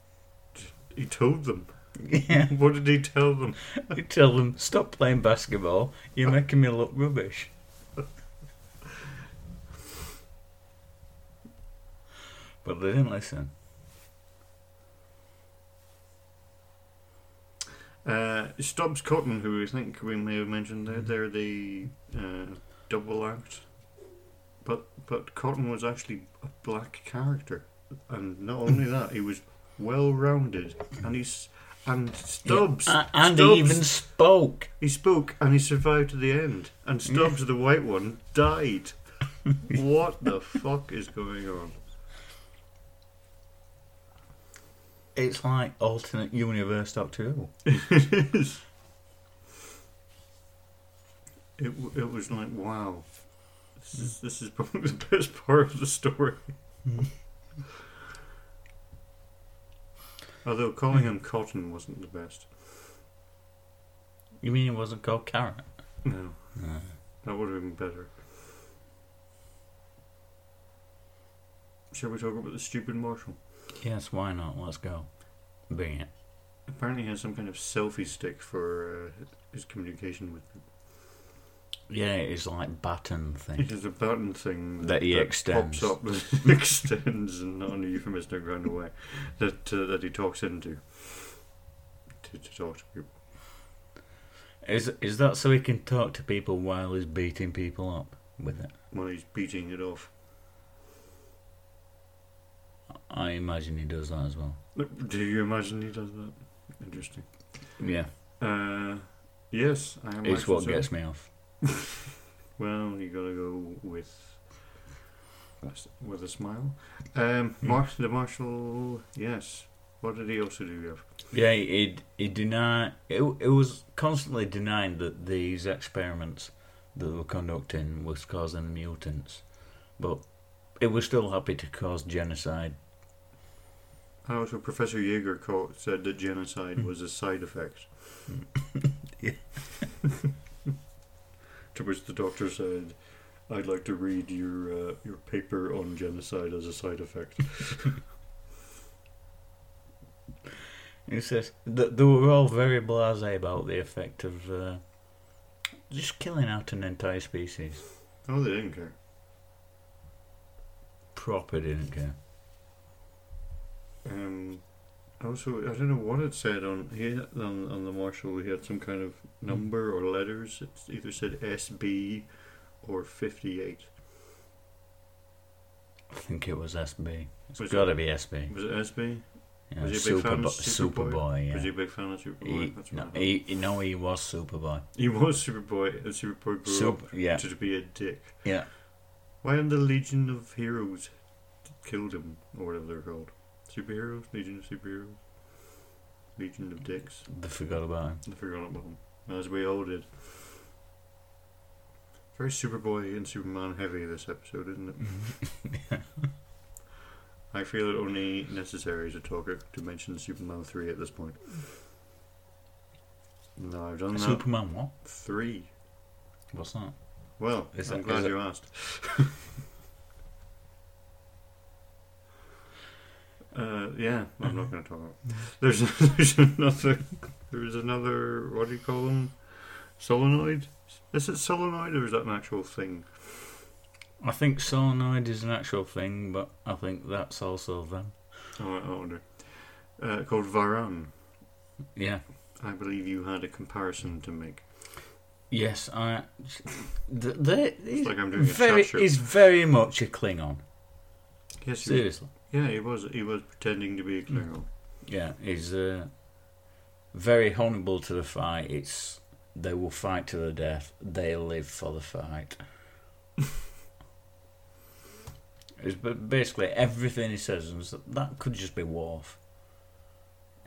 Speaker 1: He told them.
Speaker 2: Yeah.
Speaker 1: What did he tell them?
Speaker 2: He told them, stop playing basketball. You're making me look rubbish. But they didn't listen.
Speaker 1: Uh, Stubbs Cotton, who I think we may have mentioned there, they're the uh, double act. But but Cotton was actually a black character, and not only that, he was well rounded, and he's and Stubbs
Speaker 2: Yeah, and
Speaker 1: Stubbs,
Speaker 2: he even spoke.
Speaker 1: he spoke and he survived to the end, and Stubbs, the white one, died. what the fuck is going on?
Speaker 2: It's like alternate universe Doctor Who.
Speaker 1: it is. It, it was like, wow. This is, this is probably the best part of the story. Hmm. Although calling him Cotton wasn't the best.
Speaker 2: You mean it wasn't called Carrot?
Speaker 1: No,
Speaker 2: No.
Speaker 1: that would have been better. Shall we talk about the stupid Marshal?
Speaker 2: Yes, why not? Let's go. Bring it.
Speaker 1: Apparently, he has some kind of selfie stick for uh, his communication with.
Speaker 2: Yeah, it's like
Speaker 1: It
Speaker 2: thing.
Speaker 1: has a button thing
Speaker 2: That he extends.
Speaker 1: pops up and extends, and not a euphemistic kind of way that uh, that he talks into to, to talk to people.
Speaker 2: Is is that so he can talk to people while he's beating people up with it?
Speaker 1: While he's beating it off.
Speaker 2: I imagine he does that as well.
Speaker 1: Do you imagine he does that? Interesting.
Speaker 2: Yeah,
Speaker 1: Uh, yes, I
Speaker 2: it's what gets me off.
Speaker 1: Well, you gotta go with with a smile. Um, Marsh, the marshal. Yes. What did he also do? Jeff?
Speaker 2: Yeah, he he denied. It, it was constantly denying that these experiments that they were conducting was causing mutants, but it was still happy to cause genocide.
Speaker 1: Oh, so Professor Jaeger called, said that genocide was a side effect. To which the doctor said, "I'd like to read your uh, your paper on genocide as a side effect."
Speaker 2: He says that they were all very blasé about the effect of uh, just killing out an entire species.
Speaker 1: oh, they didn't care.
Speaker 2: Proper didn't care.
Speaker 1: Um, also, I don't know what it said on he on on the marshal. He had some kind of number or letters. It either said SB or fifty eight.
Speaker 2: I think it was SB. It's
Speaker 1: Was
Speaker 2: got to
Speaker 1: it-
Speaker 2: be SB.
Speaker 1: Was it SB?
Speaker 2: Yeah,
Speaker 1: was he a big fan of
Speaker 2: Superbo-
Speaker 1: Superboy?
Speaker 2: Superboy.
Speaker 1: Was he
Speaker 2: Yeah.
Speaker 1: a big fan of Superboy?
Speaker 2: He,
Speaker 1: That's
Speaker 2: no, he, he, no, he was Superboy.
Speaker 1: he was Superboy, and Superboy grew
Speaker 2: Super,
Speaker 1: up
Speaker 2: yeah,
Speaker 1: to be a dick.
Speaker 2: yeah.
Speaker 1: Why haven't the Legion of Heroes killed him, or whatever they're called? Superheroes? Legion of Superheroes? Legion of Dicks?
Speaker 2: They forgot about him.
Speaker 1: I forgot about him. As we all did. Very Superboy and Superman heavy this episode, isn't it? yeah. I feel it only necessary to talk to mention Superman 3 at this point. No, I've done that.
Speaker 2: Superman what?
Speaker 1: 3.
Speaker 2: What's that?
Speaker 1: Well,
Speaker 2: Is
Speaker 1: I'm
Speaker 2: it-
Speaker 1: glad
Speaker 2: is it-
Speaker 1: you asked. uh, yeah, I'm not going to talk about. There's there's another there's another what do you call them? Solenoid? Is it solenoid or is that an actual thing?
Speaker 2: I think solenoid is an actual thing, but I think that's also them.
Speaker 1: Oh, I wonder. Uh, called Varan.
Speaker 2: Yeah.
Speaker 1: I believe you had a comparison to make.
Speaker 2: Yes, I. th- They,
Speaker 1: It's like I'm doing
Speaker 2: very,
Speaker 1: show.
Speaker 2: very much a Klingon.
Speaker 1: Yes,
Speaker 2: Seriously.
Speaker 1: Yeah, he was. He was pretending to be a Klingon.
Speaker 2: Yeah, he's uh, very honourable to the fight. It's they will fight to the death. They live for the fight. it's but basically everything he says is that, that could just be Worf.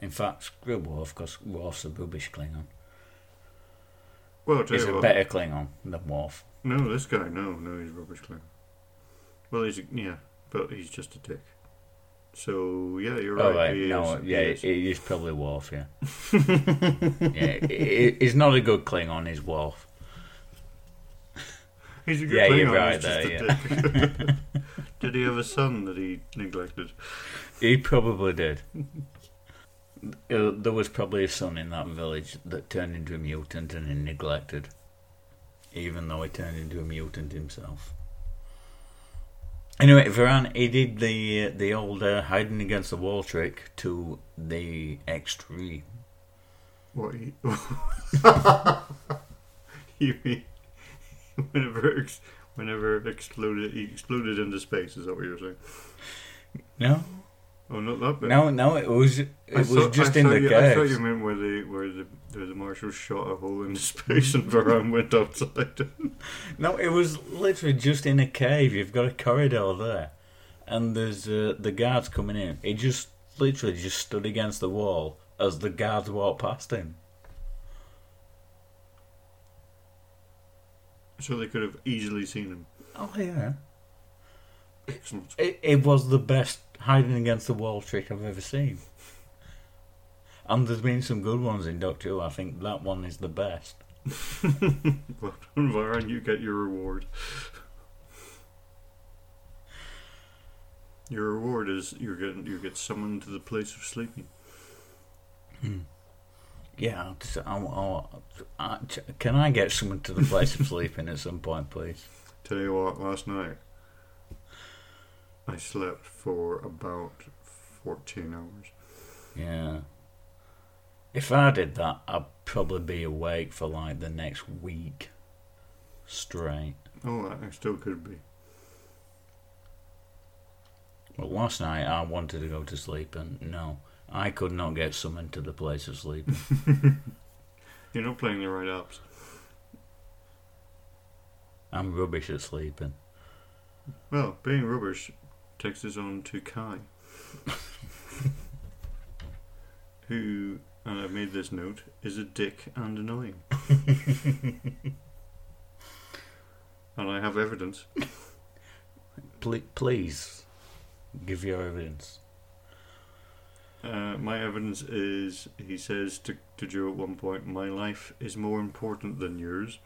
Speaker 2: In fact, screw Worf because Worf's a rubbish Klingon.
Speaker 1: Well,
Speaker 2: He's a
Speaker 1: what.
Speaker 2: better Klingon than Worf.
Speaker 1: No, this guy, no, no, he's rubbish Klingon. Well, he's a, yeah, but he's just a dick. So yeah, you're right.
Speaker 2: Oh right,
Speaker 1: he
Speaker 2: no,
Speaker 1: is, he
Speaker 2: yeah,
Speaker 1: is.
Speaker 2: he is probably Worf. Yeah, yeah, he- he- he's not a good Klingon. He's Worf.
Speaker 1: he's a good
Speaker 2: Yeah,
Speaker 1: Klingon.
Speaker 2: you're right
Speaker 1: he's just
Speaker 2: there,
Speaker 1: a dick. Did he have a son that he neglected?
Speaker 2: He probably did. Uh, There was probably a son in that village that turned into a mutant and he neglected, even though he turned into a mutant himself. Anyway, Varan, he did the the old uh, hiding against the wall trick to the extreme.
Speaker 1: What he? you mean whenever ex, whenever excluded, he exploded into space? Is that what you're saying?
Speaker 2: No,
Speaker 1: Oh not that bit.
Speaker 2: No, no, it was it
Speaker 1: I
Speaker 2: was
Speaker 1: thought-
Speaker 2: just
Speaker 1: I
Speaker 2: in the
Speaker 1: you, I thought you meant where the where the where the marshal shot a hole in the space and Varan went outside.
Speaker 2: No, it was literally just in a cave. You've got a corridor there, and there's uh, the guards coming in. He just literally just stood against the wall as the guards walked past him.
Speaker 1: so they could have easily seen him.
Speaker 2: Oh yeah,
Speaker 1: Excellent.
Speaker 2: it, it was the best hiding against the wall trick I've ever seen. And there's been some good ones in Doctor Who. I think that one is the best.
Speaker 1: well done. You get your reward. Your reward is you're getting you get summoned to the place of sleeping. Hmm.
Speaker 2: Yeah, I'll I'll- I'll- I- can I get someone to the place of sleeping at some point, please?
Speaker 1: Tell you what, last night I slept for about fourteen hours.
Speaker 2: Yeah. If I did that, I'd probably be awake for like the next week straight.
Speaker 1: Oh, I still could be.
Speaker 2: Well, last night I wanted to go to sleep, and no, I could not get summoned to the place of sleep.
Speaker 1: You're not playing the right apps.
Speaker 2: I'm rubbish at sleeping.
Speaker 1: Well, being rubbish takes us on to Ky, who, and I've made this note, is a dick and annoying. and I have evidence.
Speaker 2: Ple- please give your evidence.
Speaker 1: Uh, my evidence is he says to, to Jo at one point, My life is more important than yours.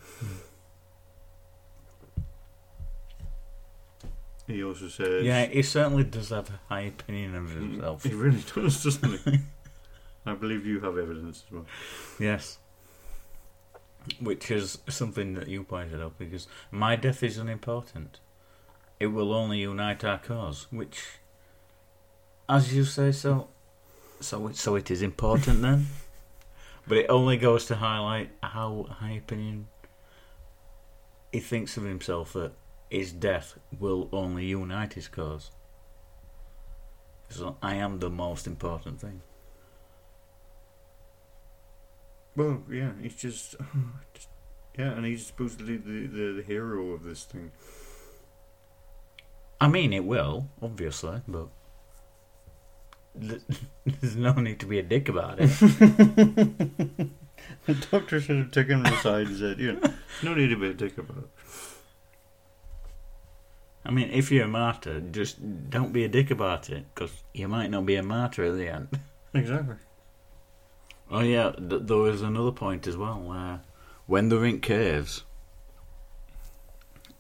Speaker 1: He also says,
Speaker 2: Yeah, he certainly does have a high opinion of himself.
Speaker 1: He really does, doesn't he? I believe you have evidence as well.
Speaker 2: Yes. Which is something that you pointed out because my death is unimportant. It will only unite our cause, which, as you say, so, so it, so it is important then. But it only goes to highlight how high opinion he thinks of himself that his death will only unite his cause. So I am the most important thing.
Speaker 1: Well, yeah, he's just, just yeah, and he's supposedly the, the, the hero of this thing.
Speaker 2: I mean, it will, obviously, but there's no need to be a dick about it.
Speaker 1: The doctor should have taken him aside and said, you know, no need to be a dick about it.
Speaker 2: I mean, if you're a martyr, just don't be a dick about it, because you might not be a martyr at the end.
Speaker 1: Exactly.
Speaker 2: Oh yeah, th- there was another point as well. where when they were in caves,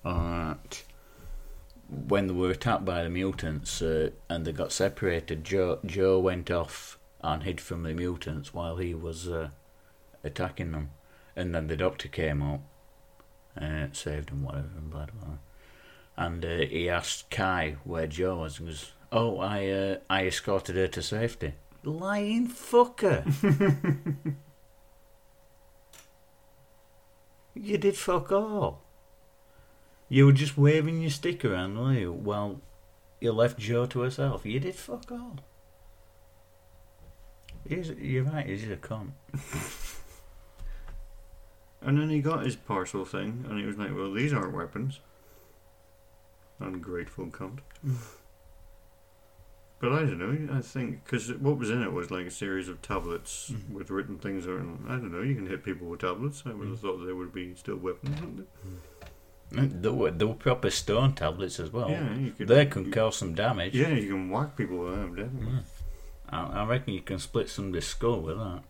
Speaker 2: uh, when they were attacked by the mutants uh, and they got separated, Jo Jo went off and hid from the mutants while he was uh, attacking them, and then the doctor came up, and saved him, whatever, and blah blah. And uh, he asked Ky where Jo was, and goes, "Oh, I uh, I escorted her to safety." Lying fucker. you did fuck all. You were just waving your stick around, were you? While you left Jo to herself. You did fuck all. He's, you're right, he's a cunt.
Speaker 1: And then he got his parcel thing, and he was like, well, these aren't weapons. Ungrateful cunt. But I don't know, I think, because what was in it was like a series of tablets
Speaker 2: Mhm.
Speaker 1: with written things on I don't know, you can hit people with tablets. I would have
Speaker 2: Mm.
Speaker 1: thought they would be still weapons, wouldn't
Speaker 2: There were, there were proper stone tablets as well.
Speaker 1: they? yeah, you could.
Speaker 2: They can
Speaker 1: you-
Speaker 2: cause some damage.
Speaker 1: Yeah, you can whack people with them, definitely.
Speaker 2: Mm. I, I reckon you can split somebody's skull with that.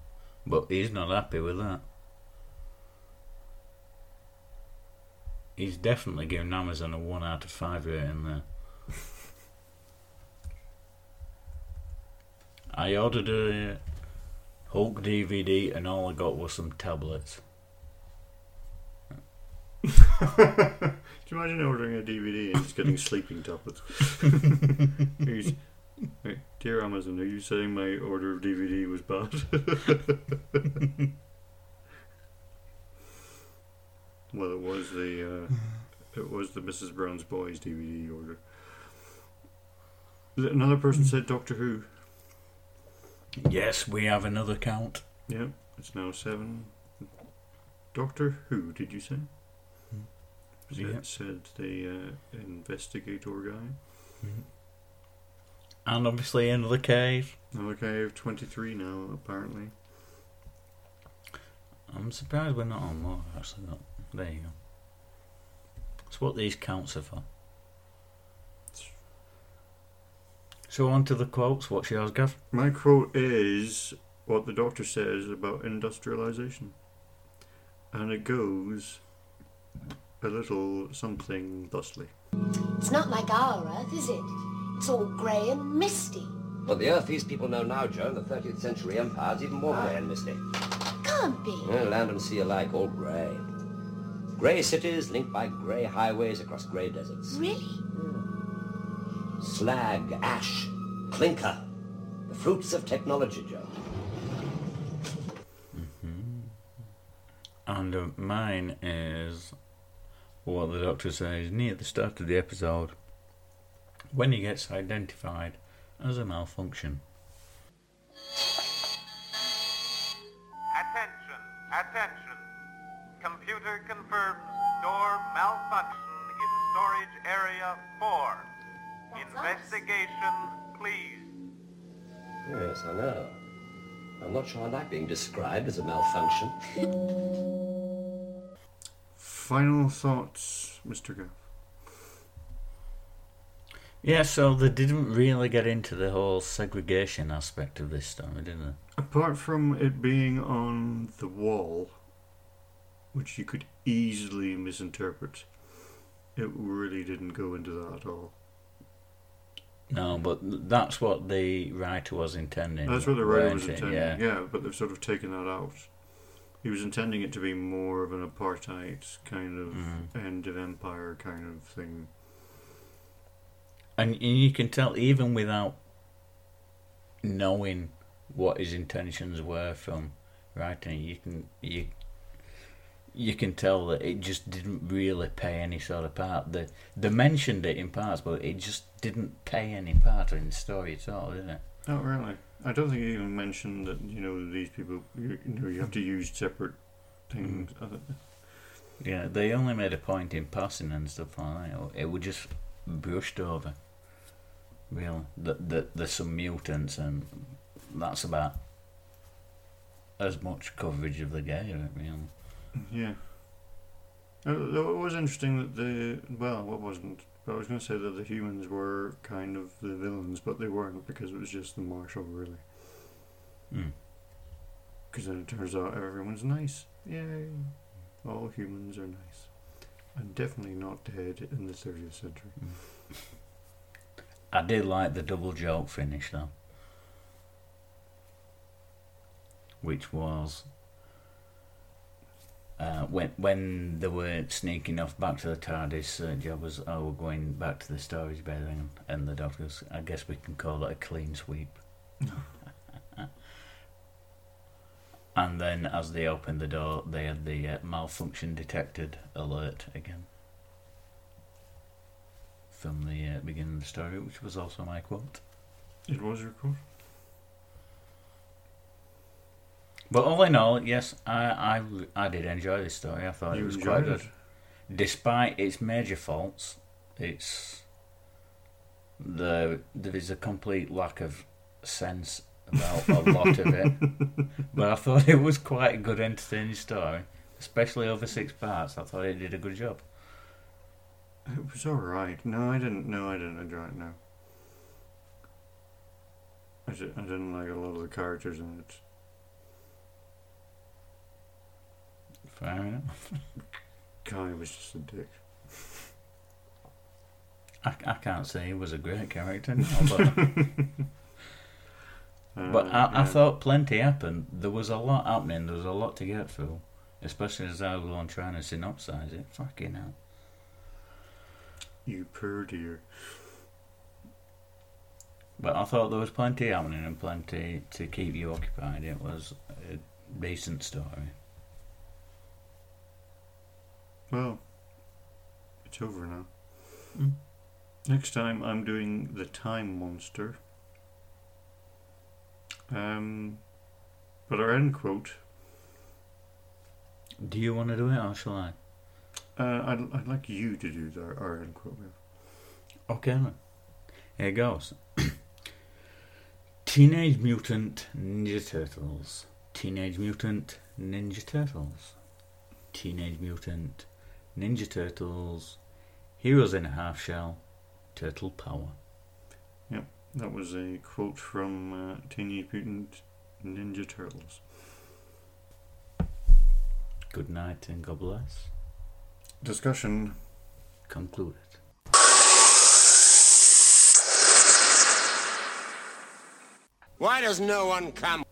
Speaker 2: But he's not happy with that. He's definitely giving Amazon a 1 out of 5 rating there. I ordered a Hulk DVD and all I got was some tablets.
Speaker 1: Do you imagine ordering a DVD and just getting sleeping tablets? Dear Amazon, are you saying my order of DVD was bad? Well, it was the uh, it was the Mrs. Brown's Boys DVD order. Another person said Doctor Who.
Speaker 2: Yes, we have another count.
Speaker 1: Yeah, it's now seven. Doctor Who, did you say? Was
Speaker 2: Yeah.
Speaker 1: It said the uh, investigator guy.
Speaker 2: And obviously another cave.
Speaker 1: Another cave, 23 now, apparently.
Speaker 2: I'm surprised we're not on more, actually. But there you go. That's what these counts are for. So on to the quotes. What's yours, Gav?
Speaker 1: My quote is what the doctor says about industrialization. And it goes a little something thusly.
Speaker 4: It's not like our Earth, is it? It's all grey and misty.
Speaker 5: But the Earth these people know now, Jo, in the 30th century empire is even more grey and misty.
Speaker 4: Can't be.
Speaker 5: Yeah, land and sea alike, all grey. Grey cities linked by grey highways across grey deserts.
Speaker 4: Really?
Speaker 5: Slag, ash, clinker. The fruits of technology, Jo.
Speaker 2: And uh, mine is what the doctor says near the start of the episode when he gets identified as a malfunction.
Speaker 6: Attention, attention. Computer confirms door malfunction in storage area 4.
Speaker 4: That's us.
Speaker 6: Investigation, please.
Speaker 5: Yes, I know. I'm not sure I like being described as a malfunction.
Speaker 1: Final thoughts, Mr. Gav.
Speaker 2: Yeah, so they didn't really get into the whole segregation aspect of this story, did they?
Speaker 1: Apart from it being on the wall, which you could easily misinterpret, it really didn't go into that at all.
Speaker 2: No, but that's what the writer was intending.
Speaker 1: That's what the writer was intending.
Speaker 2: Yeah.
Speaker 1: Yeah. but they've sort of taken that out. He was intending it to be more of an apartheid kind of
Speaker 2: Mhm.
Speaker 1: end of empire kind of thing.
Speaker 2: And, and you can tell even without knowing what his intentions were from writing, you can you you can tell that it just didn't really pay any sort of part. They they mentioned it in parts, but it just didn't pay any part in the story at all, did it?
Speaker 1: Not really. I don't think he even mentioned that you know these people. You, you know, you have to use separate things.
Speaker 2: Mm. Yeah, they only made a point in passing and stuff like that. It was just brushed over. Really, that that there's some mutants, and that's about as much coverage of the it, really.
Speaker 1: Yeah. Uh, though it was interesting that the well, what wasn't? But I was going to say that the humans were kind of the villains, but they weren't because it was just the marshal, really.
Speaker 2: Mm.
Speaker 1: Because then it turns out everyone's nice. Yay! All humans are nice, and definitely not dead in the 30th century.
Speaker 2: I did like the double joke finish though, which was uh, when when they were sneaking off back to the TARDIS. Uh, Job was, "Oh, we're going back to the storage bay," then," and the doctor goes, "I guess we can call it a clean sweep." and then, as they opened the door, they had the uh, malfunction detected alert again from the uh, beginning of the story, which was also my quote.
Speaker 1: It was your quote.
Speaker 2: But all in all, yes, I I, I did enjoy this story. I thought
Speaker 1: You
Speaker 2: it was quite good,
Speaker 1: it?
Speaker 2: despite its major faults. It's the there is a complete lack of sense about a lot of it. But I thought it was quite a good, entertaining story, especially over six parts. I thought it did a good job.
Speaker 1: It was all right. No, I didn't. No, I didn't enjoy it. No. I, di- I didn't like a lot of the characters in it.
Speaker 2: Fair enough.
Speaker 1: Ky was just a dick.
Speaker 2: I, I can't say he was a great character, no, but But
Speaker 1: Uh,
Speaker 2: I, I
Speaker 1: yeah.
Speaker 2: thought plenty happened. There was a lot happening. There was a lot to get through, especially as I was on trying to synopsize it. Fucking hell.
Speaker 1: You poor dear.
Speaker 2: But I thought there was plenty happening and plenty to keep you occupied. It was a decent story.
Speaker 1: Well, it's over now.
Speaker 2: Mm.
Speaker 1: Next time I'm doing The Time Monster. Um, but our end quote,
Speaker 2: Do you want to do it or shall I?
Speaker 1: uh, I'd, I'd like you to do the, our end quote.
Speaker 2: Okay then. Here goes. Teenage Mutant Ninja Turtles. Teenage Mutant Ninja Turtles. Teenage Mutant Ninja Turtles. Heroes in a Half Shell. Turtle Power.
Speaker 1: Yep, that was a quote from uh, Teenage Mutant Ninja Turtles.
Speaker 2: Good night and God bless.
Speaker 1: Discussion.
Speaker 2: Concluded.
Speaker 7: Why does no one come?